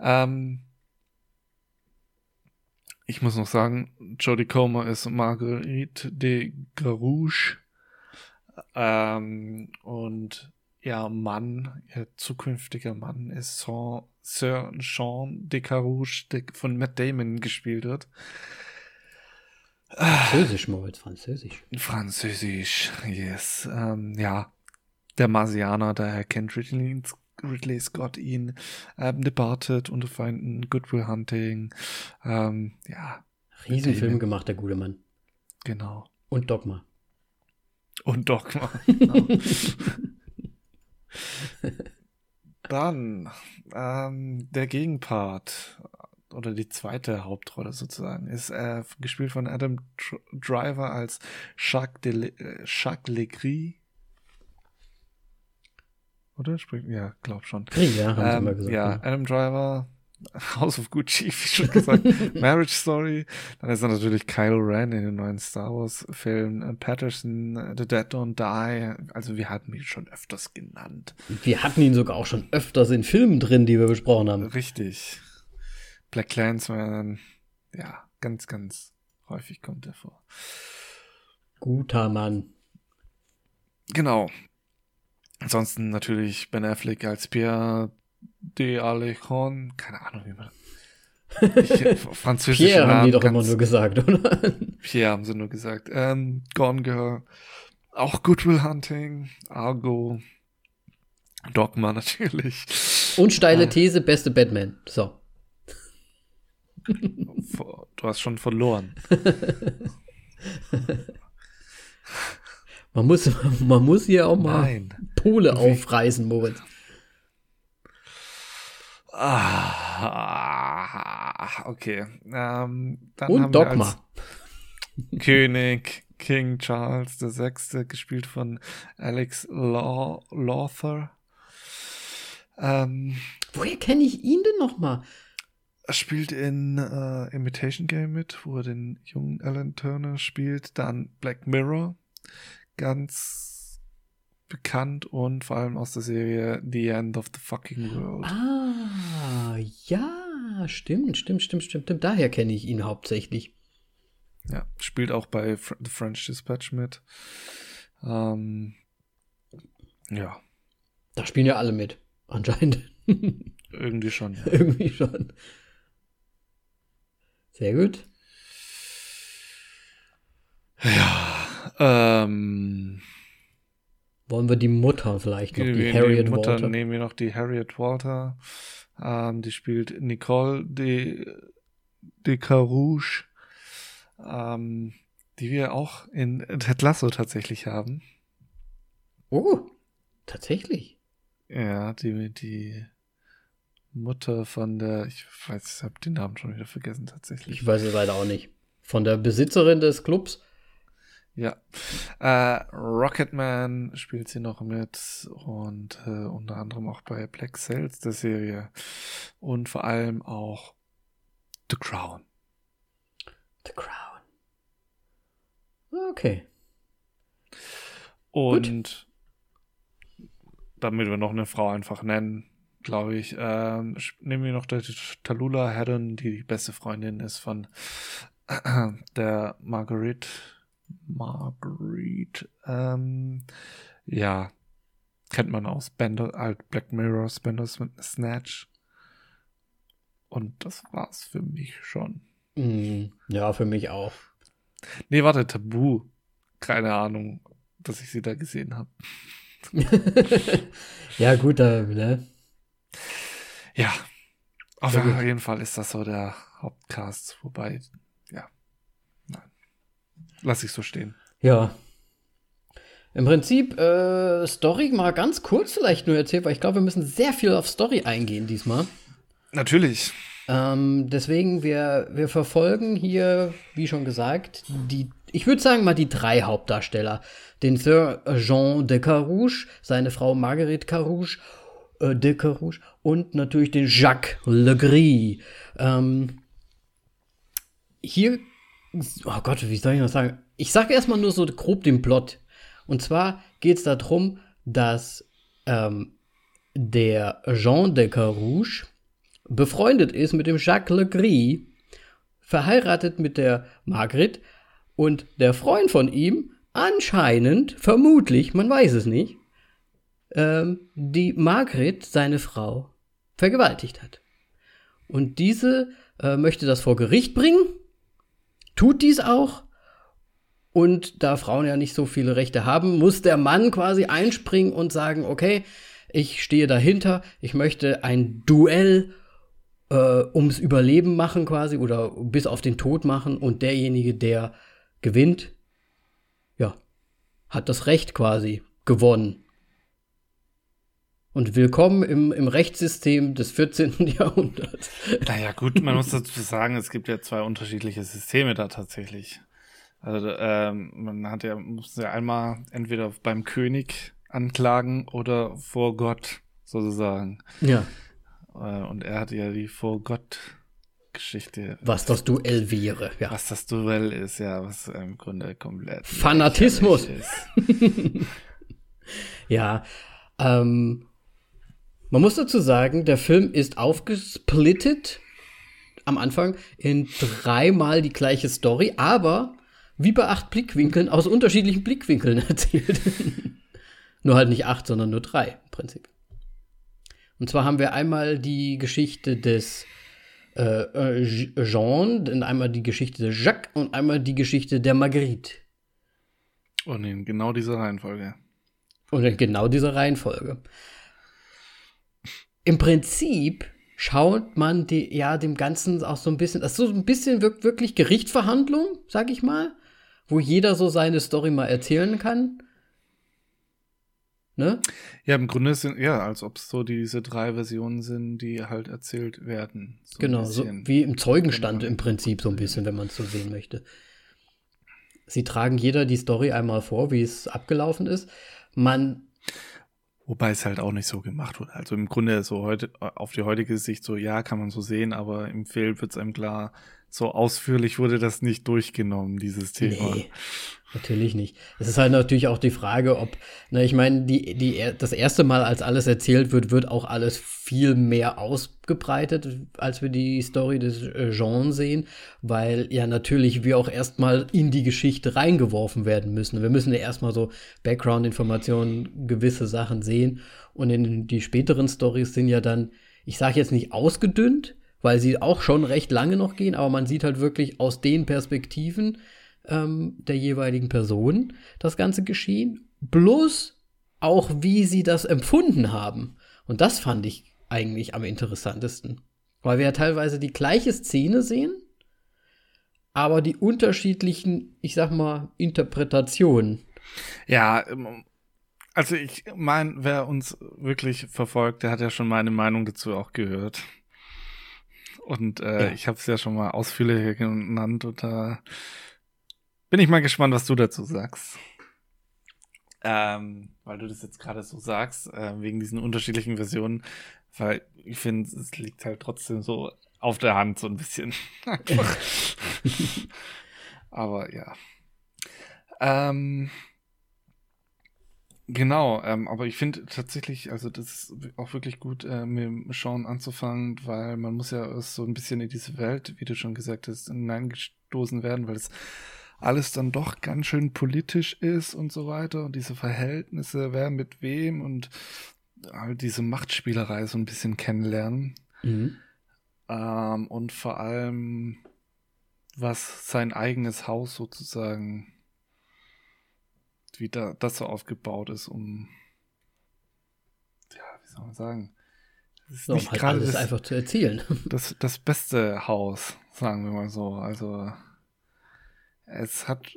Ähm, ich muss noch sagen, Jodie Comer ist Marguerite de Garouche. Ähm, und ihr Mann, ihr zukünftiger Mann ist Sir Jean de Carouche, der von Matt Damon gespielt wird. Französisch, Moritz, Französisch. Französisch, yes. Ähm, ja, der Marsianer, daher kennt Ridley, Ridley Scott ihn. Ähm, Departed, Unter Feinden, Goodwill Hunting. Ähm, ja. Riesenfilm gemacht, der gute Mann. Genau. Und Dogma. Und Dogma. Genau. Dann ähm, der Gegenpart oder die zweite Hauptrolle sozusagen ist äh, gespielt von Adam Tr Driver als Jacques, de Le äh, Jacques Legris. Oder? Ja, glaub schon. Ja, haben ähm, sie mal gesagt. Ja, Adam Driver House of Gucci, wie schon gesagt, Marriage Story. Dann ist er natürlich Kyle Ren in den neuen Star Wars Filmen, Patterson, äh, The Dead Don't Die. Also wir hatten ihn schon öfters genannt. Wir hatten ihn sogar auch schon öfters in Filmen drin, die wir besprochen haben. Richtig. Black Clansman, ja, ganz, ganz häufig kommt er vor. Guter Mann. Genau. Ansonsten natürlich Ben Affleck als Pierre de Alejandro, keine Ahnung, wie man. Ich, französische Pierre Namen, haben die doch immer nur gesagt, oder? Pierre haben sie nur gesagt. Ähm, Gone Girl, auch Goodwill Hunting, Argo, Dogma natürlich. Und steile äh, These, beste Batman. So. Du hast schon verloren. man, muss, man muss hier auch mal Nein. Pole aufreißen, Moritz. Ah, okay. Ähm, dann Und haben Dogma. Wir König King Charles VI, gespielt von Alex Law Lawther. Ähm, Woher kenne ich ihn denn nochmal? Er spielt in äh, Imitation Game mit, wo er den jungen Alan Turner spielt. Dann Black Mirror, ganz bekannt und vor allem aus der Serie The End of the Fucking World. Ah, ja, stimmt, stimmt, stimmt, stimmt, stimmt. Daher kenne ich ihn hauptsächlich. Ja, spielt auch bei The French Dispatch mit. Ähm, ja. Da spielen ja alle mit, anscheinend. Irgendwie schon. Ja. Irgendwie schon. Sehr gut. Ja, ähm, wollen wir die Mutter vielleicht noch, die, die Harriet die Mutter Walter? nehmen wir noch die Harriet Walter. Ähm, die spielt Nicole de, de Carouge, ähm, die wir auch in Ted Lasso tatsächlich haben. Oh, tatsächlich? Ja, die, die Mutter von der, ich weiß, ich habe den Namen schon wieder vergessen tatsächlich. Ich weiß es leider auch nicht. Von der Besitzerin des Clubs? Ja. Äh, Rocketman spielt sie noch mit und äh, unter anderem auch bei Black Cells der Serie und vor allem auch The Crown. The Crown. Okay. Und Gut. damit wir noch eine Frau einfach nennen, glaube ich, äh, nehmen wir noch die Talula Haddon, die die beste Freundin ist von der Marguerite Marguerite. Ähm, ja, kennt man aus Bender, halt Black Mirror, Spender Snatch. Und das war's für mich schon. Mm, ja, für mich auch. Nee, warte, Tabu. Keine Ahnung, dass ich sie da gesehen habe. ja, gut, da, ne? Ja, auf jeden Fall ist das so der Hauptcast, wobei Lass ich so stehen. Ja. Im Prinzip, äh, Story mal ganz kurz vielleicht nur erzählt, weil ich glaube, wir müssen sehr viel auf Story eingehen diesmal. Natürlich. Ähm, deswegen, wir, wir verfolgen hier, wie schon gesagt, die, ich würde sagen mal die drei Hauptdarsteller. Den Sir Jean de Carouge, seine Frau Marguerite Carouge, äh, de Carouge und natürlich den Jacques Legris. Ähm, hier, oh Gott, wie soll ich noch sagen? Ich sage erstmal nur so grob den Plot. Und zwar geht es darum, dass ähm, der Jean de Carouge befreundet ist mit dem Jacques Legris, verheiratet mit der Margret und der Freund von ihm anscheinend, vermutlich, man weiß es nicht, ähm, die Margret, seine Frau, vergewaltigt hat. Und diese äh, möchte das vor Gericht bringen, tut dies auch. Und da Frauen ja nicht so viele Rechte haben, muss der Mann quasi einspringen und sagen, okay, ich stehe dahinter, ich möchte ein Duell äh, ums Überleben machen quasi oder bis auf den Tod machen und derjenige, der gewinnt, ja, hat das Recht quasi gewonnen. Und willkommen im, im Rechtssystem des 14. Jahrhunderts. Naja, gut, man muss dazu sagen, es gibt ja zwei unterschiedliche Systeme da tatsächlich. Also ähm, man hat ja, muss ja einmal entweder beim König anklagen oder vor Gott sozusagen. Ja. Äh, und er hat ja die vor Gott Geschichte. Was das Duell wäre, ja. Was das Duell ist, ja, was im Grunde komplett Fanatismus ist. ja, ähm, man muss dazu sagen, der Film ist aufgesplittet am Anfang in dreimal die gleiche Story, aber wie bei acht Blickwinkeln aus unterschiedlichen Blickwinkeln erzählt. nur halt nicht acht, sondern nur drei im Prinzip. Und zwar haben wir einmal die Geschichte des äh, äh Jean, dann einmal die Geschichte des Jacques und einmal die Geschichte der Marguerite. Und in genau dieser Reihenfolge. Und in genau dieser Reihenfolge. Im Prinzip schaut man die, ja dem Ganzen auch so ein bisschen, das ist so ein bisschen wirklich Gerichtsverhandlung, sag ich mal, wo jeder so seine Story mal erzählen kann. Ne? Ja, im Grunde sind, ja, als ob es so diese drei Versionen sind, die halt erzählt werden. So genau, so wie im Zeugenstand genau. im Prinzip so ein bisschen, wenn man es so sehen möchte. Sie tragen jeder die Story einmal vor, wie es abgelaufen ist. Man. Wobei es halt auch nicht so gemacht wurde. Also im Grunde so heute, auf die heutige Sicht so, ja, kann man so sehen, aber im Film wird es einem klar, so ausführlich wurde das nicht durchgenommen, dieses Thema. Nee. Natürlich nicht. Es ist halt natürlich auch die Frage, ob, na, ich meine, die, die, das erste Mal, als alles erzählt wird, wird auch alles viel mehr ausgebreitet, als wir die Story des äh, Jean sehen, weil ja natürlich wir auch erstmal in die Geschichte reingeworfen werden müssen. Wir müssen ja erstmal so Background-Informationen, gewisse Sachen sehen und in die späteren Stories sind ja dann, ich sage jetzt nicht ausgedünnt, weil sie auch schon recht lange noch gehen, aber man sieht halt wirklich aus den Perspektiven, ähm, der jeweiligen Person das Ganze geschehen, bloß auch wie sie das empfunden haben. Und das fand ich eigentlich am interessantesten. Weil wir ja teilweise die gleiche Szene sehen, aber die unterschiedlichen, ich sag mal, Interpretationen. Ja, ähm, also ich meine, wer uns wirklich verfolgt, der hat ja schon meine Meinung dazu auch gehört. Und äh, ja. ich habe es ja schon mal ausführlicher genannt und da bin ich mal gespannt, was du dazu sagst. Ähm, weil du das jetzt gerade so sagst, äh, wegen diesen unterschiedlichen Versionen, weil ich finde, es liegt halt trotzdem so auf der Hand, so ein bisschen. Aber ja. Ähm, genau, ähm, aber ich finde tatsächlich, also das ist auch wirklich gut, äh, mit dem Schauen anzufangen, weil man muss ja so ein bisschen in diese Welt, wie du schon gesagt hast, hineingestoßen werden, weil es alles dann doch ganz schön politisch ist und so weiter und diese Verhältnisse, wer mit wem und halt diese Machtspielerei so ein bisschen kennenlernen. Mhm. Ähm, und vor allem, was sein eigenes Haus sozusagen, wie da, das so aufgebaut ist, um, ja, wie soll man sagen, so, nicht halt gerade das einfach zu erzielen. Das, das beste Haus, sagen wir mal so. Also es hat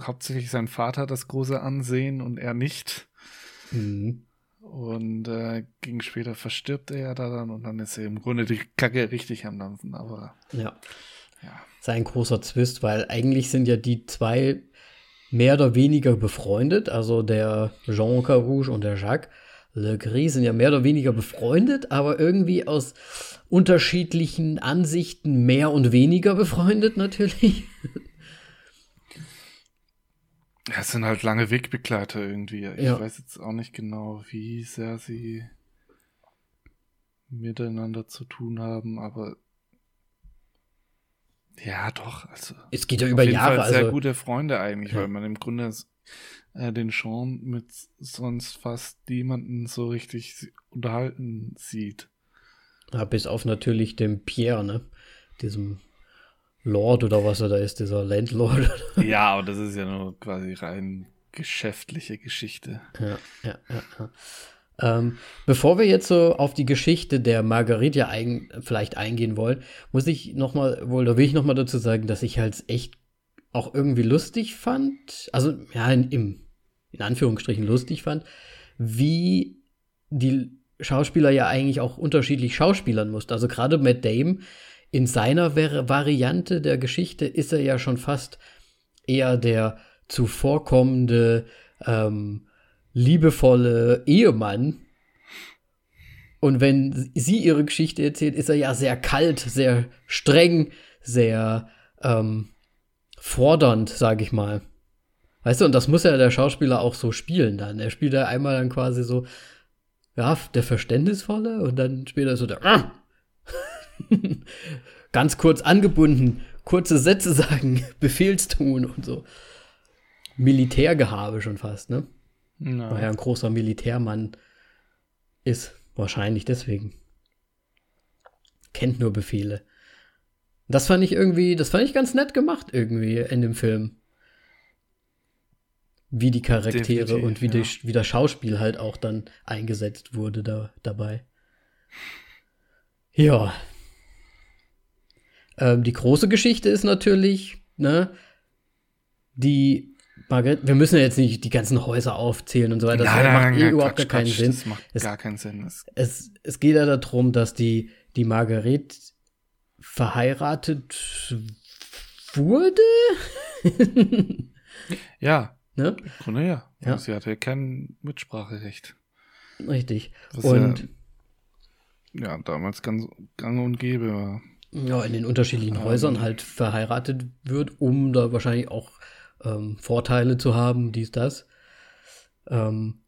hauptsächlich sein Vater das große Ansehen und er nicht. Mhm. Und äh, gegen später verstirbt er ja da dann und dann ist er im Grunde die Kacke richtig am Dampfen, aber Ja. ja. Sein großer Zwist, weil eigentlich sind ja die zwei mehr oder weniger befreundet. Also der Jean Carouge und der Jacques Le Gris sind ja mehr oder weniger befreundet, aber irgendwie aus unterschiedlichen Ansichten mehr und weniger befreundet natürlich. Ja, es sind halt lange Wegbegleiter irgendwie. Ich Ja. weiß jetzt auch nicht genau, wie sehr sie miteinander zu tun haben, aber ja, doch. Also Es geht ja auf über jeden Jahre. Fall sehr Also, gute Freunde eigentlich, Ja. weil man im Grunde äh, den Sean mit sonst fast niemanden so richtig unterhalten sieht. ja, bis auf natürlich den Pierre, ne? Diesem Lord oder was er da ist, dieser Landlord. ja, aber das ist ja nur quasi rein geschäftliche Geschichte. Ja, ja, ja. ja. Ähm, bevor wir jetzt so auf die Geschichte der Margarita ein, vielleicht eingehen wollen, muss ich noch mal, wohl, da will ich noch mal dazu sagen, dass ich halt echt auch irgendwie lustig fand, also ja, in, im, in Anführungsstrichen lustig fand, wie die Schauspieler ja eigentlich auch unterschiedlich schauspielern mussten. Also gerade Matt Damon in seiner Variante der Geschichte ist er ja schon fast eher der zuvorkommende, ähm, liebevolle Ehemann. Und wenn sie ihre Geschichte erzählt, ist er ja sehr kalt, sehr streng, sehr ähm, fordernd, sag ich mal. Weißt du, und das muss ja der Schauspieler auch so spielen dann. Er spielt ja einmal dann quasi so, ja, der Verständnisvolle und dann später so der! ganz kurz angebunden, kurze Sätze sagen, Befehlstun und so. Militärgehabe schon fast, ne? Ja. Weil er ein großer Militärmann ist. Wahrscheinlich deswegen. Kennt nur Befehle. Das fand ich irgendwie, das fand ich ganz nett gemacht irgendwie in dem Film. Wie die Charaktere Definitiv, und wie, ja. die, wie das Schauspiel halt auch dann eingesetzt wurde da, dabei. Ja. Ähm, die große Geschichte ist natürlich, ne, die Margaret, wir müssen ja jetzt nicht die ganzen Häuser aufzählen und so weiter. Das macht eh überhaupt Quatsch, gar keinen Quatsch, Sinn. Das macht Es- gar keinen Sinn. Es, es geht ja darum, dass die, die Margaret verheiratet wurde. ja, ne? im Grunde ja. Ja. Sie hatte kein Mitspracherecht. Richtig. Was Und ja, ja, damals ganz gang und gäbe war. Ja, in den unterschiedlichen Ähm. Häusern halt verheiratet wird, um da wahrscheinlich auch ähm, Vorteile zu haben, dies, das. Ähm,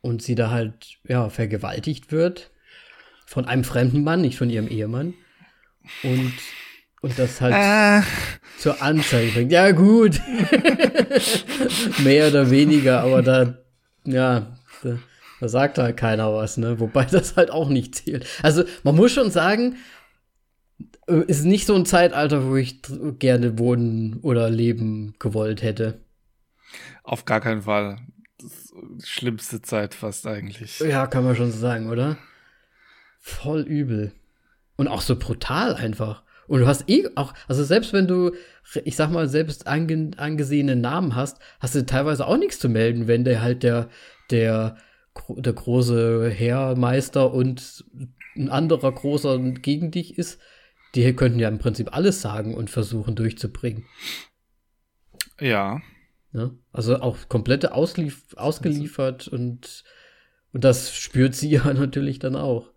und sie da halt, ja, vergewaltigt wird von einem fremden Mann, nicht von ihrem Ehemann. Und, und das halt Äh, zur Anzeige bringt. Ja, gut. Mehr oder weniger, aber da, ja, da, da sagt halt keiner was, ne? Wobei das halt auch nicht zählt. Also, man muss schon sagen, ist nicht so ein Zeitalter, wo ich gerne wohnen oder leben gewollt hätte. auf gar keinen Fall. Schlimmste Zeit fast eigentlich. Ja, kann man schon so sagen, oder? Voll übel. Und auch so brutal einfach. Und du hast eh auch, also selbst wenn du, ich sag mal, selbst ange, angesehene Namen hast, hast du teilweise auch nichts zu melden, wenn der halt der, der, der große Herrmeister und ein anderer großer gegen dich ist. Die könnten ja im Prinzip alles sagen und versuchen durchzubringen. Ja, Ne? Also auch komplette auslief ausgeliefert und, und das spürt sie ja natürlich dann auch.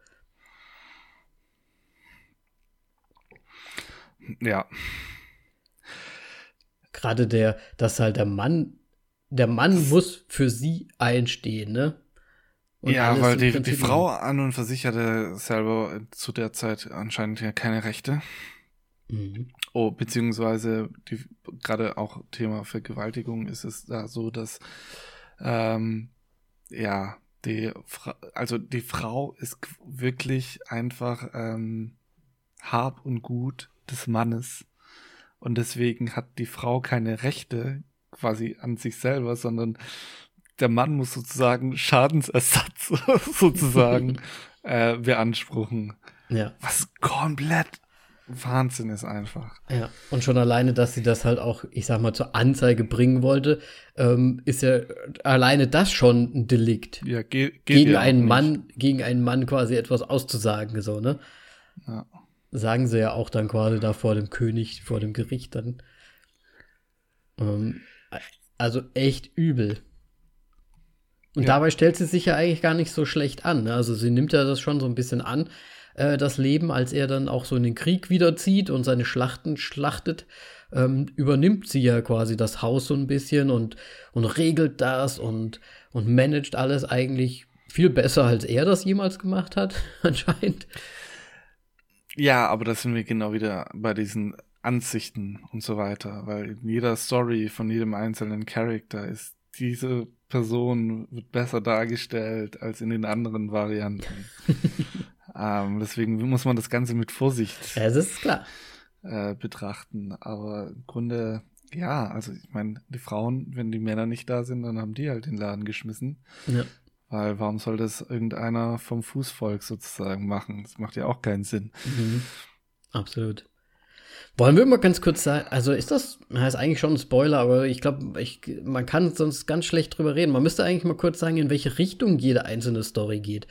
ja. Gerade der, dass halt der Mann, der Mann muss für sie einstehen, ne? Ja, weil die, die Frau an und für sich hatte selber zu der Zeit anscheinend ja keine Rechte. Mhm. Oh, beziehungsweise die, gerade auch Thema Vergewaltigung ist es da so, dass ähm, ja die Fra also die Frau ist wirklich einfach ähm, Hab und Gut des Mannes und deswegen hat die Frau keine Rechte quasi an sich selber, sondern der Mann muss sozusagen Schadensersatz sozusagen äh, beanspruchen. Ja. Was komplett Wahnsinn ist einfach. Ja, und schon alleine, dass sie das halt auch, ich sag mal, zur Anzeige bringen wollte, ähm, ist ja alleine das schon ein Delikt. Ja, ge gegen ja einen. Mann, gegen einen Mann quasi etwas auszusagen, so, ne? Ja. Sagen sie ja auch dann quasi da vor dem König, vor dem Gericht dann. Ähm, also echt übel. Und Ja. dabei stellt sie sich ja eigentlich gar nicht so schlecht an. Ne? Also sie nimmt ja das schon so ein bisschen an, äh, das Leben, als er dann auch so in den Krieg wieder zieht und seine Schlachten schlachtet, ähm, übernimmt sie ja quasi das Haus so ein bisschen und, und regelt das und, und managt alles eigentlich viel besser, als er das jemals gemacht hat, anscheinend. Ja, aber da sind wir genau wieder bei diesen Ansichten und so weiter, weil in jeder Story von jedem einzelnen Charakter ist diese Person wird besser dargestellt als in den anderen Varianten. ähm, deswegen muss man das Ganze mit Vorsicht das ist klar. äh, betrachten. Aber im Grunde, ja, also ich meine, die Frauen, wenn die Männer nicht da sind, dann haben die halt den Laden geschmissen. Ja. Weil warum soll das irgendeiner vom Fußvolk sozusagen machen? Das macht ja auch keinen Sinn. Mhm. Absolut. Wollen wir mal ganz kurz sagen, also ist das, ist eigentlich schon ein Spoiler, aber ich glaube, ich, man kann sonst ganz schlecht drüber reden. Man müsste eigentlich mal kurz sagen, in welche Richtung jede einzelne Story geht.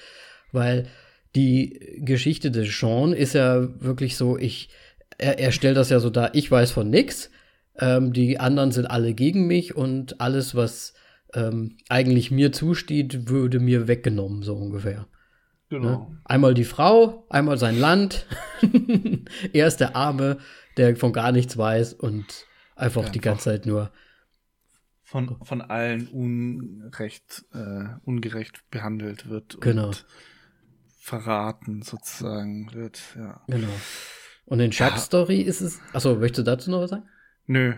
Weil die Geschichte des Jean ist ja wirklich so, ich, er, er stellt das ja so dar, ich weiß von nix, ähm, die anderen sind alle gegen mich und alles, was ähm, eigentlich mir zusteht, würde mir weggenommen, so ungefähr. Genau. Ne? Einmal die Frau, einmal sein Land. er ist der Arme, der von gar nichts weiß und einfach Ja, die ganze Zeit nur. Von, von allen unrecht, äh, ungerecht behandelt wird Genau. und verraten sozusagen wird. Ja. Genau. Und in Ja. Story ist es. Achso, möchtest du dazu noch was sagen? Nö.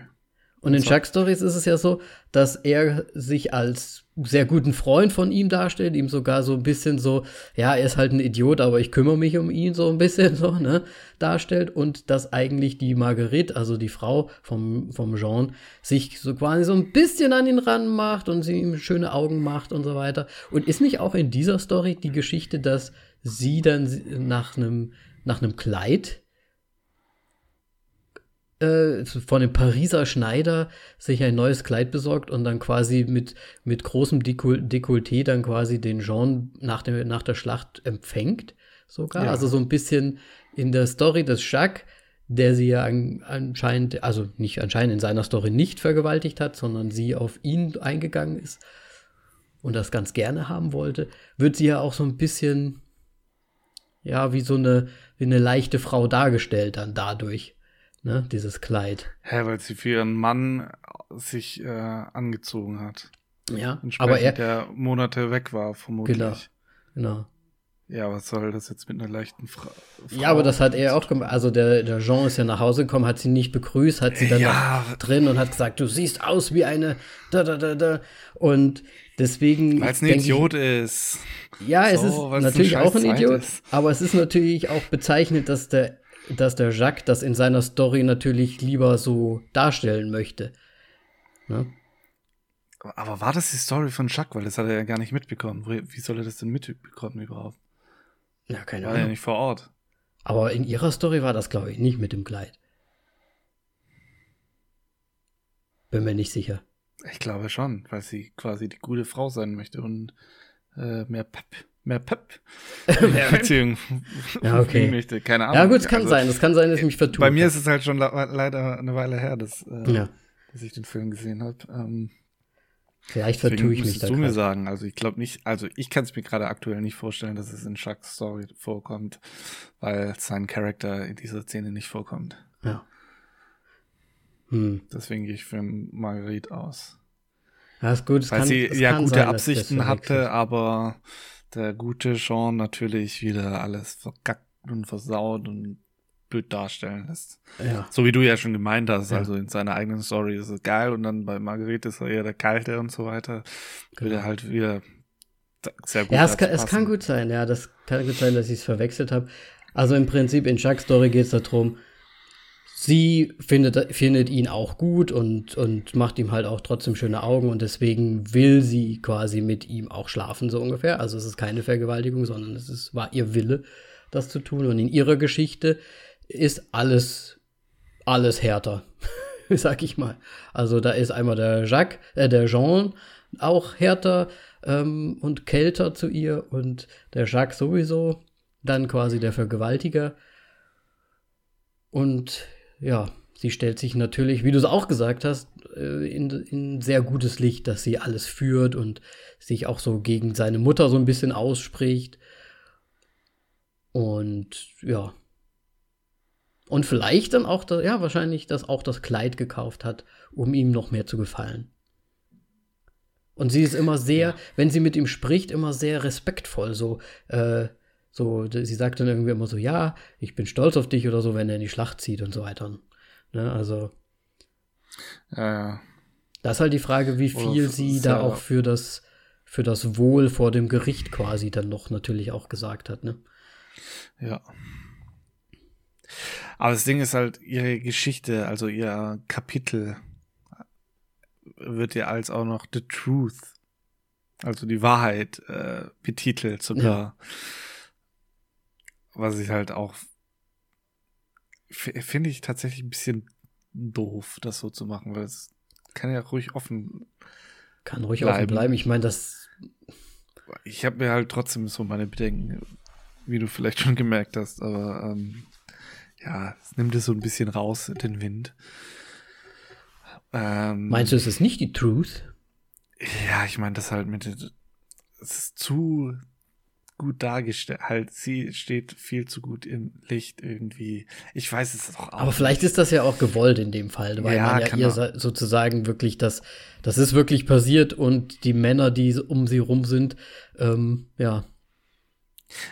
Und in. Chuck Stories ist es ja so, dass er sich als sehr guten Freund von ihm darstellt, ihm sogar so ein bisschen so, ja, er ist halt ein Idiot, aber ich kümmere mich um ihn so ein bisschen so, ne, darstellt und dass eigentlich die Marguerite, also die Frau vom, vom Jean, sich so quasi so ein bisschen an ihn ranmacht und sie ihm schöne Augen macht und so weiter. Und ist nicht auch in dieser Story die Geschichte, dass sie dann nach einem, nach einem Kleid äh, von dem Pariser Schneider sich ein neues Kleid besorgt und dann quasi mit, mit großem Dekol Dekolleté dann quasi den Jean nach, dem, nach der Schlacht empfängt. Sogar. Ja. Also so ein bisschen in der Story des Jacques, der sie ja an, anscheinend, also nicht anscheinend in seiner Story nicht vergewaltigt hat, sondern sie auf ihn eingegangen ist und das ganz gerne haben wollte, wird sie ja auch so ein bisschen, ja, wie so eine, wie eine leichte Frau dargestellt dann dadurch. Ne, dieses Kleid. Hä, weil sie für ihren Mann sich äh, angezogen hat. Ja, Entsprechend aber er, der Monate weg war, vermutlich. Genau. genau. Ja, was soll das jetzt mit einer leichten Fra Frau? Ja, aber das hat er auch gemacht. Also der, der Jean ist ja nach Hause gekommen, hat sie nicht begrüßt, hat sie dann Ja. noch drin und hat gesagt, du siehst aus wie eine da da da da. Und deswegen. Weil es ein denk ich- Idiot ist. Ja, es So, ist es natürlich eine auch ein Idiot, ist. aber es ist natürlich auch bezeichnet, dass der, dass der Jacques das in seiner Story natürlich lieber so darstellen möchte. Ne? Aber war das die Story von Chuck? Weil das hat er ja gar nicht mitbekommen. Wie soll er das denn mitbekommen überhaupt? Ja, keine War er ja Ahnung. nicht vor Ort. Aber in ihrer Story war das, glaube ich, nicht mit dem Kleid. Bin mir nicht sicher. Ich glaube schon, weil sie quasi die gute Frau sein möchte und äh, mehr Pep, mehr Pep in der Beziehung Ja, okay. möchte. Keine Ahnung. Ja, gut, es kann Also, sein. Es kann sein, dass ich mich vertue. Bei mir ist es halt schon le leider eine Weile her, dass, äh, Ja, dass ich den Film gesehen habe. Ähm, vielleicht vertue ich mich da du mir sagen. Also ich glaube nicht, also ich kann es mir gerade aktuell nicht vorstellen, dass es in Chucks Story vorkommt, weil sein Charakter in dieser Szene nicht vorkommt. Ja. Hm. Deswegen gehe ich für Marguerite aus. Ja, ist gut. Es Weil kann, sie ja gute sein, Absichten hatte, aber der gute Jean natürlich wieder alles verkackt und versaut und blöd darstellen lässt. Ja. So wie du ja schon gemeint hast, Ja. also in seiner eigenen Story ist es geil und dann bei Marguerite ist er eher der Kalte und so weiter. Würde Genau. halt wieder sehr gut Ja, es kann, es kann gut sein, ja, das kann gut sein, dass ich es verwechselt habe. Also im Prinzip in Chuck's Story geht es darum, sie findet, findet ihn auch gut und, und macht ihm halt auch trotzdem schöne Augen und deswegen will sie quasi mit ihm auch schlafen, so ungefähr. Also es ist keine Vergewaltigung, sondern es ist, war ihr Wille, das zu tun. Und in ihrer Geschichte ist alles, alles härter, sag ich mal. Also da ist einmal der Jacques, äh, der Jean auch härter ähm, und kälter zu ihr und der Jacques sowieso, dann quasi der Vergewaltiger. Und ja, sie stellt sich natürlich, wie du es auch gesagt hast, äh, in, in sehr gutes Licht, dass sie alles führt und sich auch so gegen seine Mutter so ein bisschen ausspricht. Und ja. Und vielleicht dann auch, ja, wahrscheinlich, dass auch das Kleid gekauft hat, um ihm noch mehr zu gefallen. Und sie ist immer sehr, ja. wenn sie mit ihm spricht, immer sehr respektvoll. So, äh, so, sie sagt dann irgendwie immer so, ja, ich bin stolz auf dich oder so, wenn er in die Schlacht zieht und so weiter. Ne, also. Ja, ja. Das ist halt die Frage, wie viel sie da auch für das, für das Wohl vor dem Gericht quasi dann noch natürlich auch gesagt hat, ne? Ja. Aber das Ding ist halt, ihre Geschichte, also ihr Kapitel, wird ja als auch noch The Truth, also die Wahrheit, äh, betitelt sogar. Ja. Was ich halt auch finde ich tatsächlich ein bisschen doof, das so zu machen, weil es kann ja ruhig offen kann ruhig bleiben. offen bleiben. Ich meine, das ich habe mir halt trotzdem so meine Bedenken, wie du vielleicht schon gemerkt hast, aber ähm, ja, es nimmt es so ein bisschen raus, den Wind. Ähm, Meinst du, es ist nicht die Truth? Ja, ich meine, das halt mit, es ist zu gut dargestellt. Halt, sie steht viel zu gut im Licht irgendwie. Ich weiß es auch. Aber vielleicht ist das ja auch gewollt in dem Fall, weil ja, man ja ihr sozusagen wirklich das, das ist wirklich passiert und die Männer, die um sie rum sind, ähm, ja,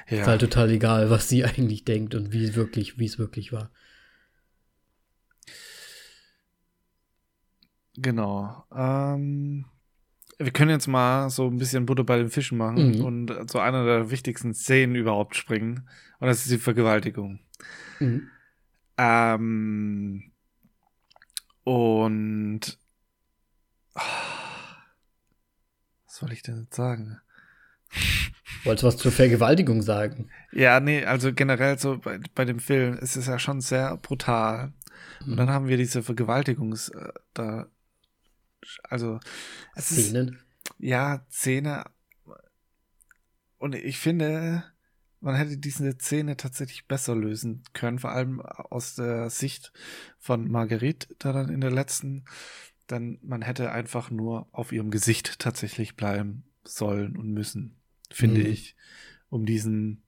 ja. Ist halt total egal, was sie eigentlich denkt und wie es wirklich, wie es wirklich war. Genau. Ähm, wir können jetzt mal so ein bisschen Butter bei den Fischen machen mhm. und zu einer der wichtigsten Szenen überhaupt springen. Und das ist die Vergewaltigung. Mhm. Ähm, und was soll ich denn jetzt sagen? Wolltest du was zur Vergewaltigung sagen? Ja, nee, also generell so bei, bei dem Film ist es ja schon sehr brutal. Und dann mhm. haben wir diese Vergewaltigungs, äh, da also es Szenen. Ist, ja, Szene. Und ich finde, man hätte diese Szene tatsächlich besser lösen können, vor allem aus der Sicht von Marguerite, da dann in der letzten, dann man hätte einfach nur auf ihrem Gesicht tatsächlich bleiben sollen und müssen, finde mhm. ich, um diesen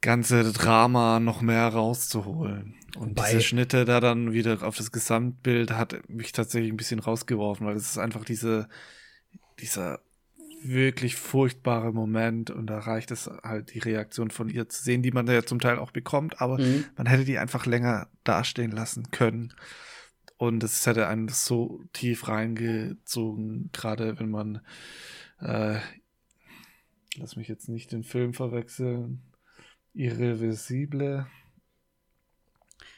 ganze Drama noch mehr rauszuholen. Und Wobei, diese Schnitte da dann wieder auf das Gesamtbild hat mich tatsächlich ein bisschen rausgeworfen, weil es ist einfach diese, dieser wirklich furchtbare Moment und da reicht es halt die Reaktion von ihr zu sehen, die man ja zum Teil auch bekommt, aber mhm. man hätte die einfach länger dastehen lassen können. Und es hätte einen so tief reingezogen, gerade wenn man, äh, lass mich jetzt nicht den Film verwechseln, Irreversible.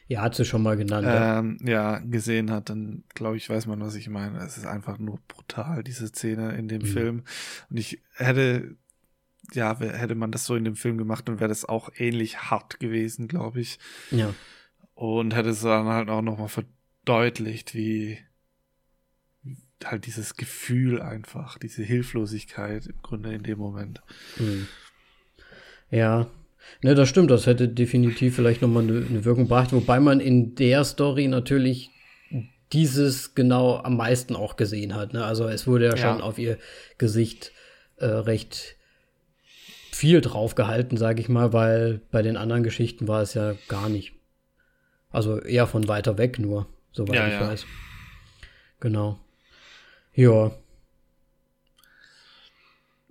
Ja, hat sie schon mal genannt. Ähm, ja. ja. gesehen hat, dann glaube ich, weiß man, was ich meine. Es ist einfach nur brutal, diese Szene in dem mhm. Film. Und ich hätte, ja, hätte man das so in dem Film gemacht, dann wäre das auch ähnlich hart gewesen, glaube ich. Ja. Und hätte es dann halt auch nochmal verdeutlicht, wie halt dieses Gefühl einfach, diese Hilflosigkeit im Grunde in dem Moment. Mhm. Ja, Ne, das stimmt, das hätte definitiv vielleicht nochmal eine, eine Wirkung gebracht, wobei man in der Story natürlich dieses genau am meisten auch gesehen hat. Ne? Also es wurde ja, ja. schon auf ihr Gesicht äh, recht viel drauf gehalten, sage ich mal, weil bei den anderen Geschichten war es ja gar nicht. Also eher von weiter weg nur, soweit ja, ich ja. weiß. Genau. Ja.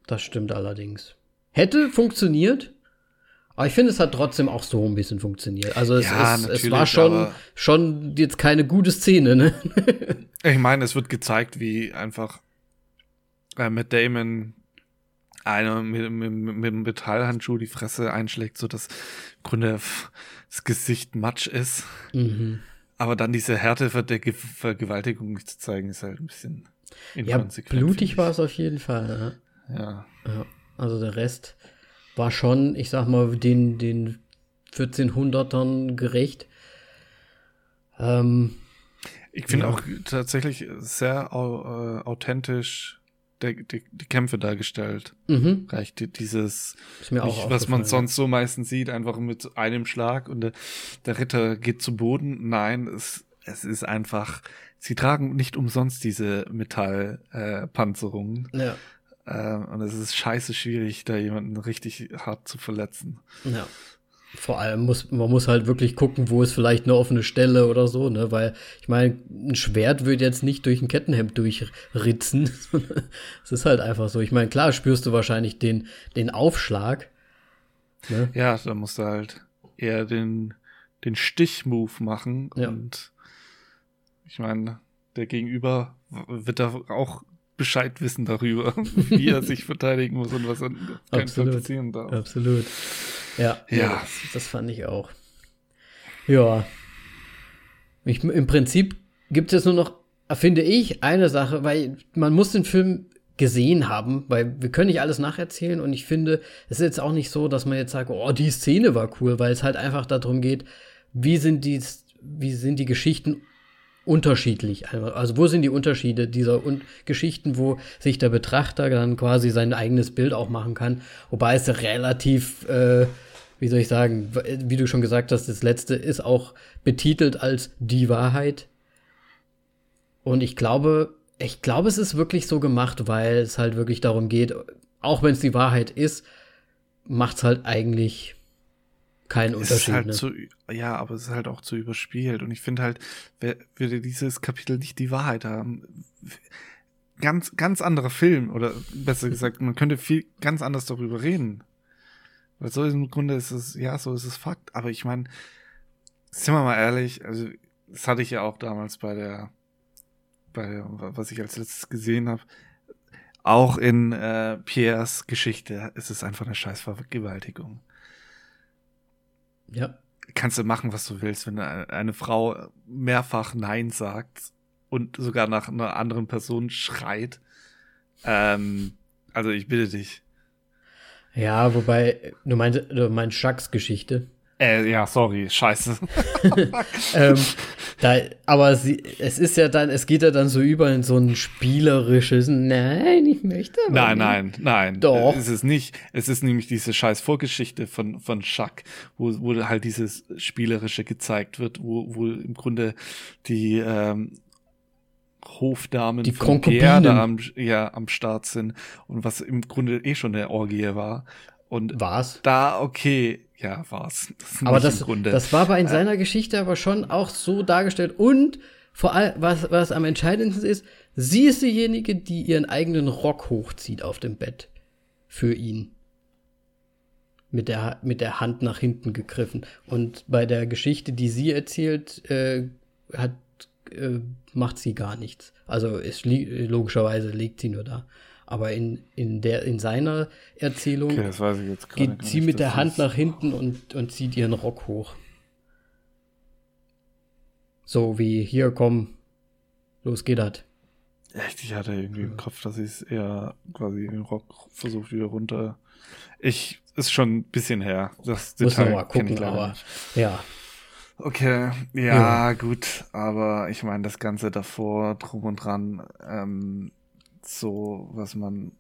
Das stimmt allerdings. Hätte funktioniert, aber ich finde, es hat trotzdem auch so ein bisschen funktioniert. Also es, ja, es, es war schon, schon jetzt keine gute Szene, ne? ich meine, es wird gezeigt, wie einfach äh, mit Damon einer mit, mit, mit einem Metallhandschuh die Fresse einschlägt, so dass im Grunde das Gesicht matsch ist. Mhm. Aber dann diese Härte der Vergewaltigung nicht zu zeigen, ist halt ein bisschen inkonsequent. Ja, blutig war es auf jeden Fall. Ne? Ja. ja. Also der Rest war schon, ich sag mal, den, den 1400ern gerecht. Ähm, Ich finde Ja. auch tatsächlich sehr au- äh, authentisch der, die, die Kämpfe dargestellt. mhm, Reicht die- dieses, nicht, was man sonst so meistens sieht, einfach mit einem Schlag und der, der Ritter geht zu Boden. Nein, es, es ist einfach, sie tragen nicht umsonst diese Metallpanzerungen. Äh. Ja, äh, und es ist scheiße schwierig, da jemanden richtig hart zu verletzen. ja. Vor allem muss man muss halt wirklich gucken, wo ist vielleicht eine offene Stelle oder so, ne? Weil ich meine, ein Schwert würde jetzt nicht durch ein Kettenhemd durchritzen. Es ist halt einfach so. Ich meine, klar spürst du wahrscheinlich den, den Aufschlag. Ne? Ja, da musst du halt eher den, den Stich-Move machen. Ja. Und ich meine, der Gegenüber wird da auch Bescheid wissen darüber, wie er sich verteidigen muss und was er Absolut. passieren darf. Absolut. Ja, Ja. Das, das fand ich auch. Ja. Ich, Im Prinzip gibt es nur noch, finde ich, eine Sache, weil man muss den Film gesehen haben, weil wir können nicht alles nacherzählen und ich finde, es ist jetzt auch nicht so, dass man jetzt sagt, oh, die Szene war cool, weil es halt einfach darum geht, wie sind die, wie sind die Geschichten unterschiedlich. Also wo sind die Unterschiede dieser Un Geschichten, wo sich der Betrachter dann quasi sein eigenes Bild auch machen kann. Wobei es relativ, äh, wie soll ich sagen, wie du schon gesagt hast, das letzte ist auch betitelt als die Wahrheit. Und ich glaube, ich glaube, es ist wirklich so gemacht, weil es halt wirklich darum geht, auch wenn es die Wahrheit ist, macht es halt eigentlich keinen Es ist Unterschied. halt ne? zu, ja, aber es ist halt auch zu überspielt. Und ich finde halt, wer, würde dieses Kapitel nicht die Wahrheit haben, ganz, ganz anderer Film, oder besser gesagt, man könnte viel ganz anders darüber reden. Weil so im Grunde ist es, ja, so ist es Fakt. Aber ich meine, sind wir mal ehrlich, also, das hatte ich ja auch damals bei der, bei der, was ich als letztes gesehen habe. Auch in äh, Pierres Geschichte ist es einfach eine scheiß Vergewaltigung ja. kannst du machen, was du willst, wenn eine, Frau mehrfach Nein sagt und sogar nach einer anderen Person schreit. Ähm, also ich bitte dich. Ja, wobei, du meinst, du meinst Schacks Geschichte. Äh, ja, sorry, scheiße. ähm, da, aber sie, es ist ja dann, es geht ja dann so über in so ein spielerisches, nein, ich möchte aber Nein, nicht. nein, nein. Doch. Es ist nicht. Es ist nämlich diese scheiß Vorgeschichte von, von Chuck, wo, wo halt dieses Spielerische gezeigt wird, wo, wo im Grunde die ähm, Hofdamen Die von da am, ja, am Start sind und was im Grunde eh schon eine Orgie war. Und War's. da, okay, ja, war's. Das Aber das, das war aber in seiner Geschichte aber schon auch so dargestellt. Und vor allem, was, was am entscheidendsten ist, sie ist diejenige, die ihren eigenen Rock hochzieht auf dem Bett. Für ihn. Mit der, mit der Hand nach hinten gegriffen. Und bei der Geschichte, die sie erzählt, äh, hat, äh, macht sie gar nichts. Also es li logischerweise liegt sie nur da. Aber in, in, der, in seiner Erzählung okay, gerade geht sie mit der Hand nach hinten und, und zieht ihren Rock hoch. So wie, hier, komm, los geht das. Echt, ich hatte irgendwie im Kopf, dass ich es eher quasi den Rock versucht wieder runter. Ich, ist schon ein bisschen her. Das Muss Detail mal gucken, aber nicht. ja. Okay, ja, gut, aber ich meine, das Ganze davor, drum und dran, ähm, so, was man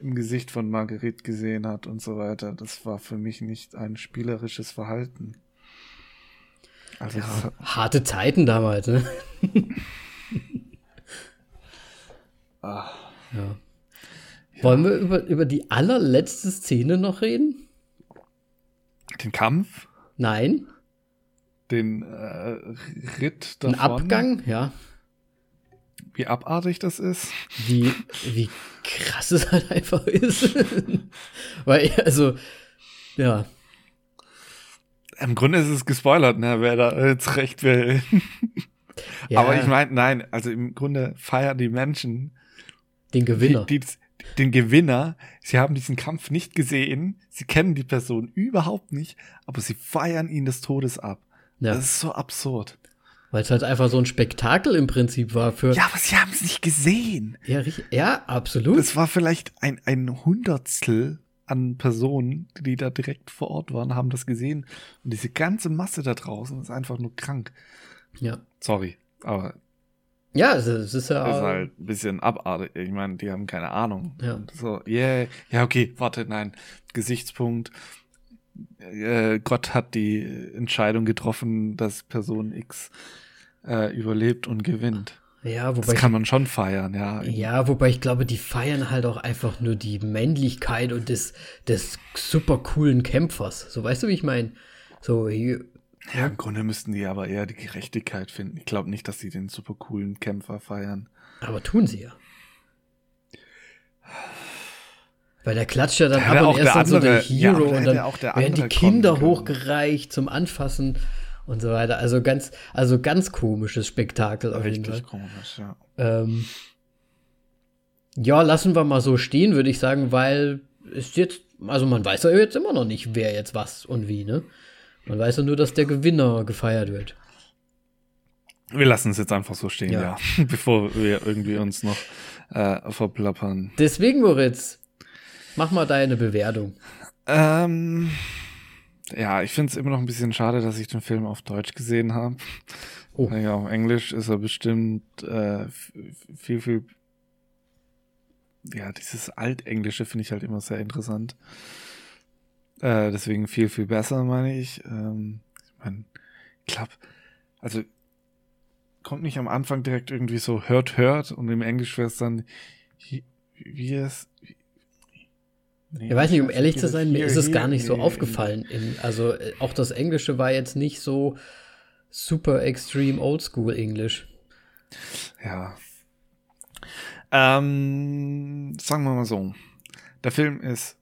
im Gesicht von Marguerite gesehen hat und so weiter, das war für mich nicht ein spielerisches Verhalten. Also, hat- Harte Zeiten damals, ne? ah, Ja. Wollen wir über, über die allerletzte Szene noch reden? den Kampf, Nein? den äh, Ritt davon, Abgang? Ja. Wie abartig das ist. Wie, wie krass es halt einfach ist. Weil, also, ja. Im Grunde ist es gespoilert, ne, wer da jetzt recht will. ja Aber ich meine, nein, also im Grunde feiern die Menschen den Gewinner. Die, die, den Gewinner. Sie haben diesen Kampf nicht gesehen, sie kennen die Person überhaupt nicht, aber sie feiern ihn des Todes ab. Ja. Das ist so absurd. Weil es halt einfach so ein Spektakel im Prinzip war für. Ja, aber sie haben es nicht gesehen. Ja, richtig, ja absolut. Das war vielleicht ein, ein Hundertstel an Personen, die da direkt vor Ort waren, haben das gesehen. Und diese ganze Masse da draußen ist einfach nur krank. Ja. Sorry, aber Ja, es ist, es ist ja. das ist halt ein bisschen abartig. Ich meine, die haben keine Ahnung. Ja. So, yeah, ja, okay, warte, nein. Gesichtspunkt. Äh, Gott hat die Entscheidung getroffen, dass Person X äh, überlebt und gewinnt. ja, Das wobei kann man schon feiern, ja. ja, wobei ich glaube, die feiern halt auch einfach nur die Männlichkeit und des, des super coolen Kämpfers. So, weißt du, wie ich meine? So, Ja, im Grunde müssten die aber eher die Gerechtigkeit finden. Ich glaube nicht, dass sie den super coolen Kämpfer feiern. aber tun sie ja. Weil der klatscht ja dann Da ab auch und erst der dann so der andere- ja, Hero da und dann werden die andere Kinder können. hochgereicht zum Anfassen und so weiter. Also ganz, also ganz komisches Spektakel auf jeden Fall. Richtig komisch, ja. Ähm, ja, lassen wir mal so stehen, würde ich sagen, weil es jetzt, also man weiß ja jetzt immer noch nicht, wer jetzt was und wie, ne? Man weiß ja nur, dass der Gewinner gefeiert wird. Wir lassen es jetzt einfach so stehen, Ja. ja. Bevor wir irgendwie uns noch äh, verplappern. Deswegen, Moritz, mach mal deine Bewertung. Ähm, ja, ich finde es immer noch ein bisschen schade, dass ich den Film auf Deutsch gesehen habe. Oh. Ja, auf Englisch ist er bestimmt äh, viel, viel. Ja, dieses Altenglische finde ich halt immer sehr interessant. Äh, deswegen viel, viel besser, meine ich. Ähm, ich meine, ich glaube, also kommt nicht am Anfang direkt irgendwie so hört, hört und im Englisch wäre es dann wie es. Nee, Ich weiß nicht, um ehrlich zu sein, mir ist es gar nicht so nee, aufgefallen. In, also äh, auch das Englische war jetzt nicht so super extreme oldschool Englisch. Ja. Ähm, sagen wir mal so. Der Film ist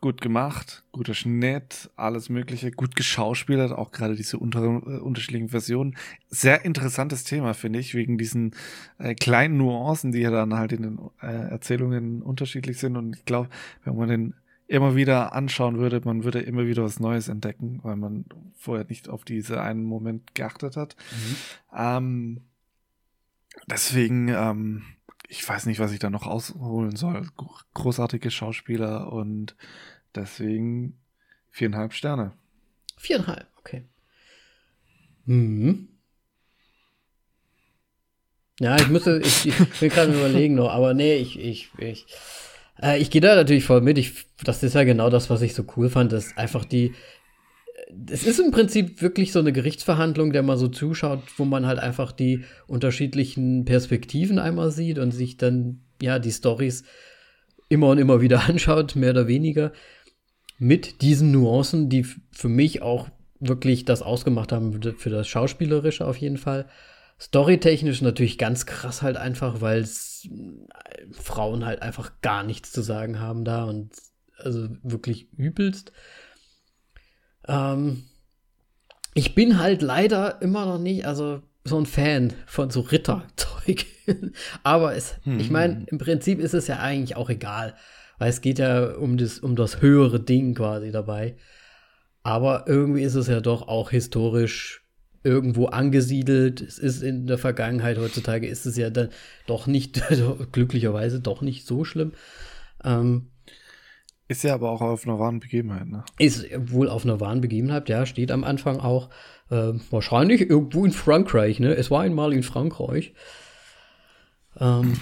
gut gemacht, guter Schnitt, alles Mögliche, gut geschauspielert, auch gerade diese unter, äh, unterschiedlichen Versionen. Sehr interessantes Thema, finde ich, wegen diesen äh, kleinen Nuancen, die ja dann halt in den äh, Erzählungen unterschiedlich sind. Und ich glaube, wenn man den immer wieder anschauen würde, man würde immer wieder was Neues entdecken, weil man vorher nicht auf diese einen Moment geachtet hat. Ähm, deswegen, ähm, ich weiß nicht, was ich da noch ausholen soll. Gro- Großartige Schauspieler und deswegen viereinhalb Sterne. Viereinhalb, okay. Mhm. Ja, ich müsste, ich, ich will gerade überlegen noch, aber nee, ich, ich, ich, äh, ich gehe da natürlich voll mit. Ich, das ist ja genau das, was ich so cool fand, dass einfach die, es ist im Prinzip wirklich so eine Gerichtsverhandlung, der man so zuschaut, wo man halt einfach die unterschiedlichen Perspektiven einmal sieht und sich dann, ja, die Stories immer und immer wieder anschaut, mehr oder weniger mit diesen Nuancen, die für mich auch wirklich das ausgemacht haben für das Schauspielerische auf jeden Fall. Storytechnisch natürlich ganz krass halt einfach, weil äh, Frauen halt einfach gar nichts zu sagen haben da und also wirklich übelst. Ähm, ich bin halt leider immer noch nicht, also so ein Fan von so Ritterzeug. Aber es, ich meine, im Prinzip ist es ja eigentlich auch egal, weil es geht ja um das, um das höhere Ding quasi dabei. Aber irgendwie ist es ja doch auch historisch irgendwo angesiedelt. Es ist in der Vergangenheit, heutzutage ist es ja dann doch nicht, glücklicherweise doch nicht so schlimm. Ähm, Ist ja aber auch auf einer wahren Begebenheit, ne? ist wohl auf einer wahren Begebenheit, ja, steht am Anfang auch. Äh, wahrscheinlich irgendwo in Frankreich, ne? Es war einmal in Frankreich. Ähm,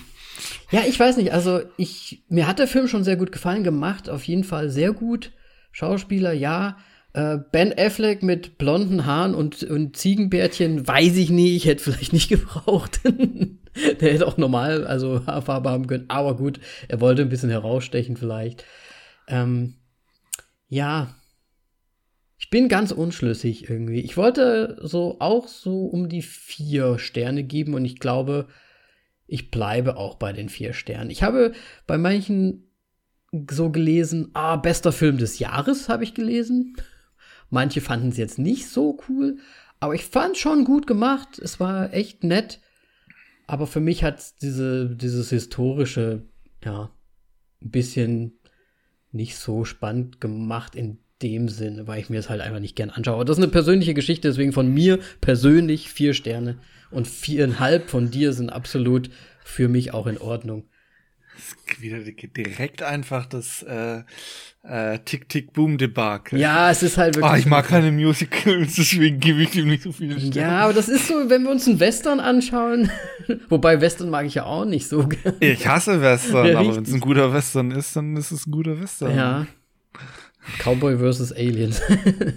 ja, ich weiß nicht, also ich, mir hat der Film schon sehr gut gefallen, gemacht, auf jeden Fall sehr gut. Schauspieler, ja. Äh, ben Affleck mit blonden Haaren und, und Ziegenbärtchen, weiß ich nicht, hätte vielleicht nicht gebraucht. Der hätte auch normal, also Haarfarbe haben können, aber gut, er wollte ein bisschen herausstechen vielleicht. Ähm, ja, ich bin ganz unschlüssig irgendwie. Ich wollte so auch so um die vier Sterne geben und ich glaube, ich bleibe auch bei den vier Sternen. Ich habe bei manchen so gelesen, ah, bester Film des Jahres habe ich gelesen. Manche fanden es jetzt nicht so cool, aber ich fand es schon gut gemacht. Es war echt nett. Aber für mich hat diese, dieses historische, ja, ein bisschen nicht so spannend gemacht in dem Sinne, weil ich mir das halt einfach nicht gern anschaue. Aber das ist eine persönliche Geschichte, deswegen von mir persönlich vier Sterne und viereinhalb von dir sind absolut für mich auch in Ordnung. wieder direkt einfach das äh, äh, Tick-Tick-Boom-Debakel. Ja, es ist halt wirklich. Ah, ich mag keine Musicals, deswegen gebe ich ihm nicht so viele Sterne. Ja, aber das ist so, wenn wir uns einen Western anschauen. Wobei Western mag ich ja auch nicht so gerne. Ich hasse Western, ja, aber wenn es ein guter Western ist, dann ist es ein guter Western. Ja. Cowboy vs. Aliens.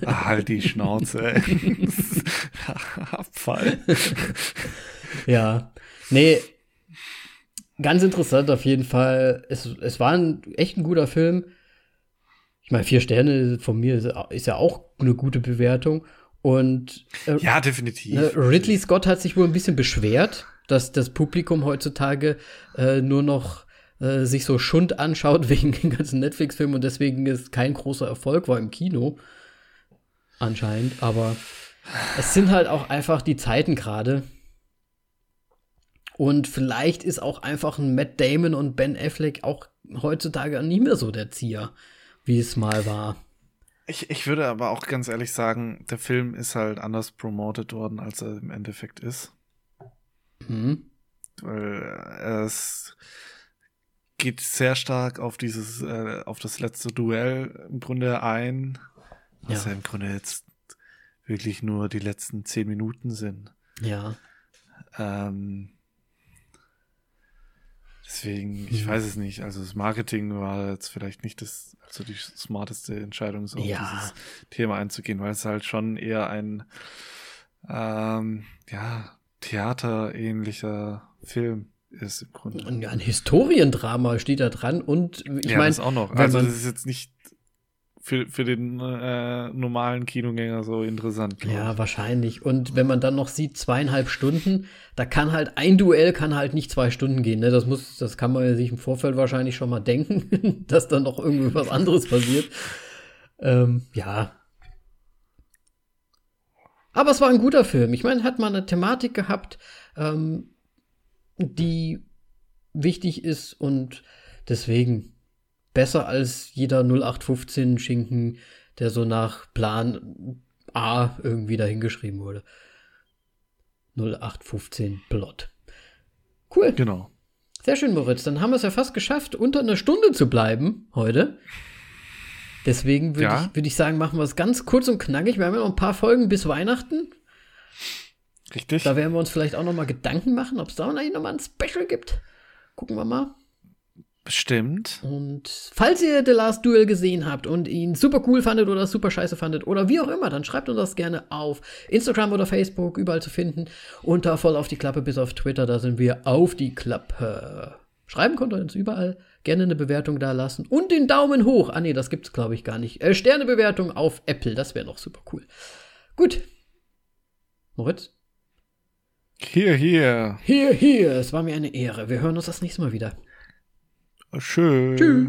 Ah, halt die Schnauze, ey. Abfall. ja. Nee, ganz interessant auf jeden Fall. Es, es war ein echt ein guter Film. Ich meine, vier Sterne von mir ist, ist ja auch eine gute Bewertung. Und äh, ja, definitiv. Ne, Ridley Scott hat sich wohl ein bisschen beschwert, dass das Publikum heutzutage äh, nur noch äh, sich so Schund anschaut wegen den ganzen Netflix-Filmen und deswegen ist kein großer Erfolg war im Kino. Anscheinend. Aber es sind halt auch einfach die Zeiten gerade. Und vielleicht ist auch einfach ein Matt Damon und Ben Affleck auch heutzutage nicht mehr so der Zieher, wie es mal war. Ich, ich würde aber auch ganz ehrlich sagen, der Film ist halt anders promoted worden, als er im Endeffekt ist. Mhm. Weil es geht sehr stark auf dieses, äh, auf das letzte Duell im Grunde ein, was ja. ja im Grunde jetzt wirklich nur die letzten zehn Minuten sind. Ja. Ähm, Deswegen, ich mhm. weiß es nicht. Also das Marketing war jetzt vielleicht nicht das, also die smarteste Entscheidung, so ja. auf dieses Thema einzugehen, weil es halt schon eher ein ähm, ja, theaterähnlicher Film ist im Grunde. Ein Historiendrama steht da dran und ich ja, meine. auch noch. Also das ist jetzt nicht für, für den äh, normalen Kinogänger so interessant. Ja, wahrscheinlich. Und wenn man dann noch sieht, zweieinhalb Stunden, da kann halt ein Duell kann halt nicht zwei Stunden gehen. Ne? Das muss, das kann man sich im Vorfeld wahrscheinlich schon mal denken, dass dann noch irgendwie was anderes passiert. Ähm, ja. Aber es war ein guter Film. Ich meine, hat man eine Thematik gehabt, ähm, die wichtig ist und deswegen besser als jeder 0815 Schinken, der so nach Plan A irgendwie dahingeschrieben wurde. 0815 Plot. Cool. Genau. Sehr schön, Moritz. Dann haben wir es ja fast geschafft, unter einer Stunde zu bleiben heute. Deswegen würde ja. ich, würd ich sagen, machen wir es ganz kurz und knackig. Wir haben ja noch ein paar Folgen bis Weihnachten. Richtig. Da werden wir uns vielleicht auch noch mal Gedanken machen, ob es da noch mal ein Special gibt. Gucken wir mal. Bestimmt. Und falls ihr The Last Duel gesehen habt und ihn super cool fandet oder super scheiße fandet oder wie auch immer, dann schreibt uns das gerne auf Instagram oder Facebook, überall zu finden. Unter voll auf die Klappe bis auf Twitter, da sind wir auf die Klappe. Schreiben könnt ihr uns überall. Gerne eine Bewertung da lassen. Und den Daumen hoch. Ah, nee, das gibt's, glaube ich, gar nicht. Äh, Sternebewertung auf Apple, das wäre noch super cool. Gut. Moritz? Hier, hier. Hier, hier. Es war mir eine Ehre. Wir hören uns das nächste Mal wieder. Schön. Tschüss.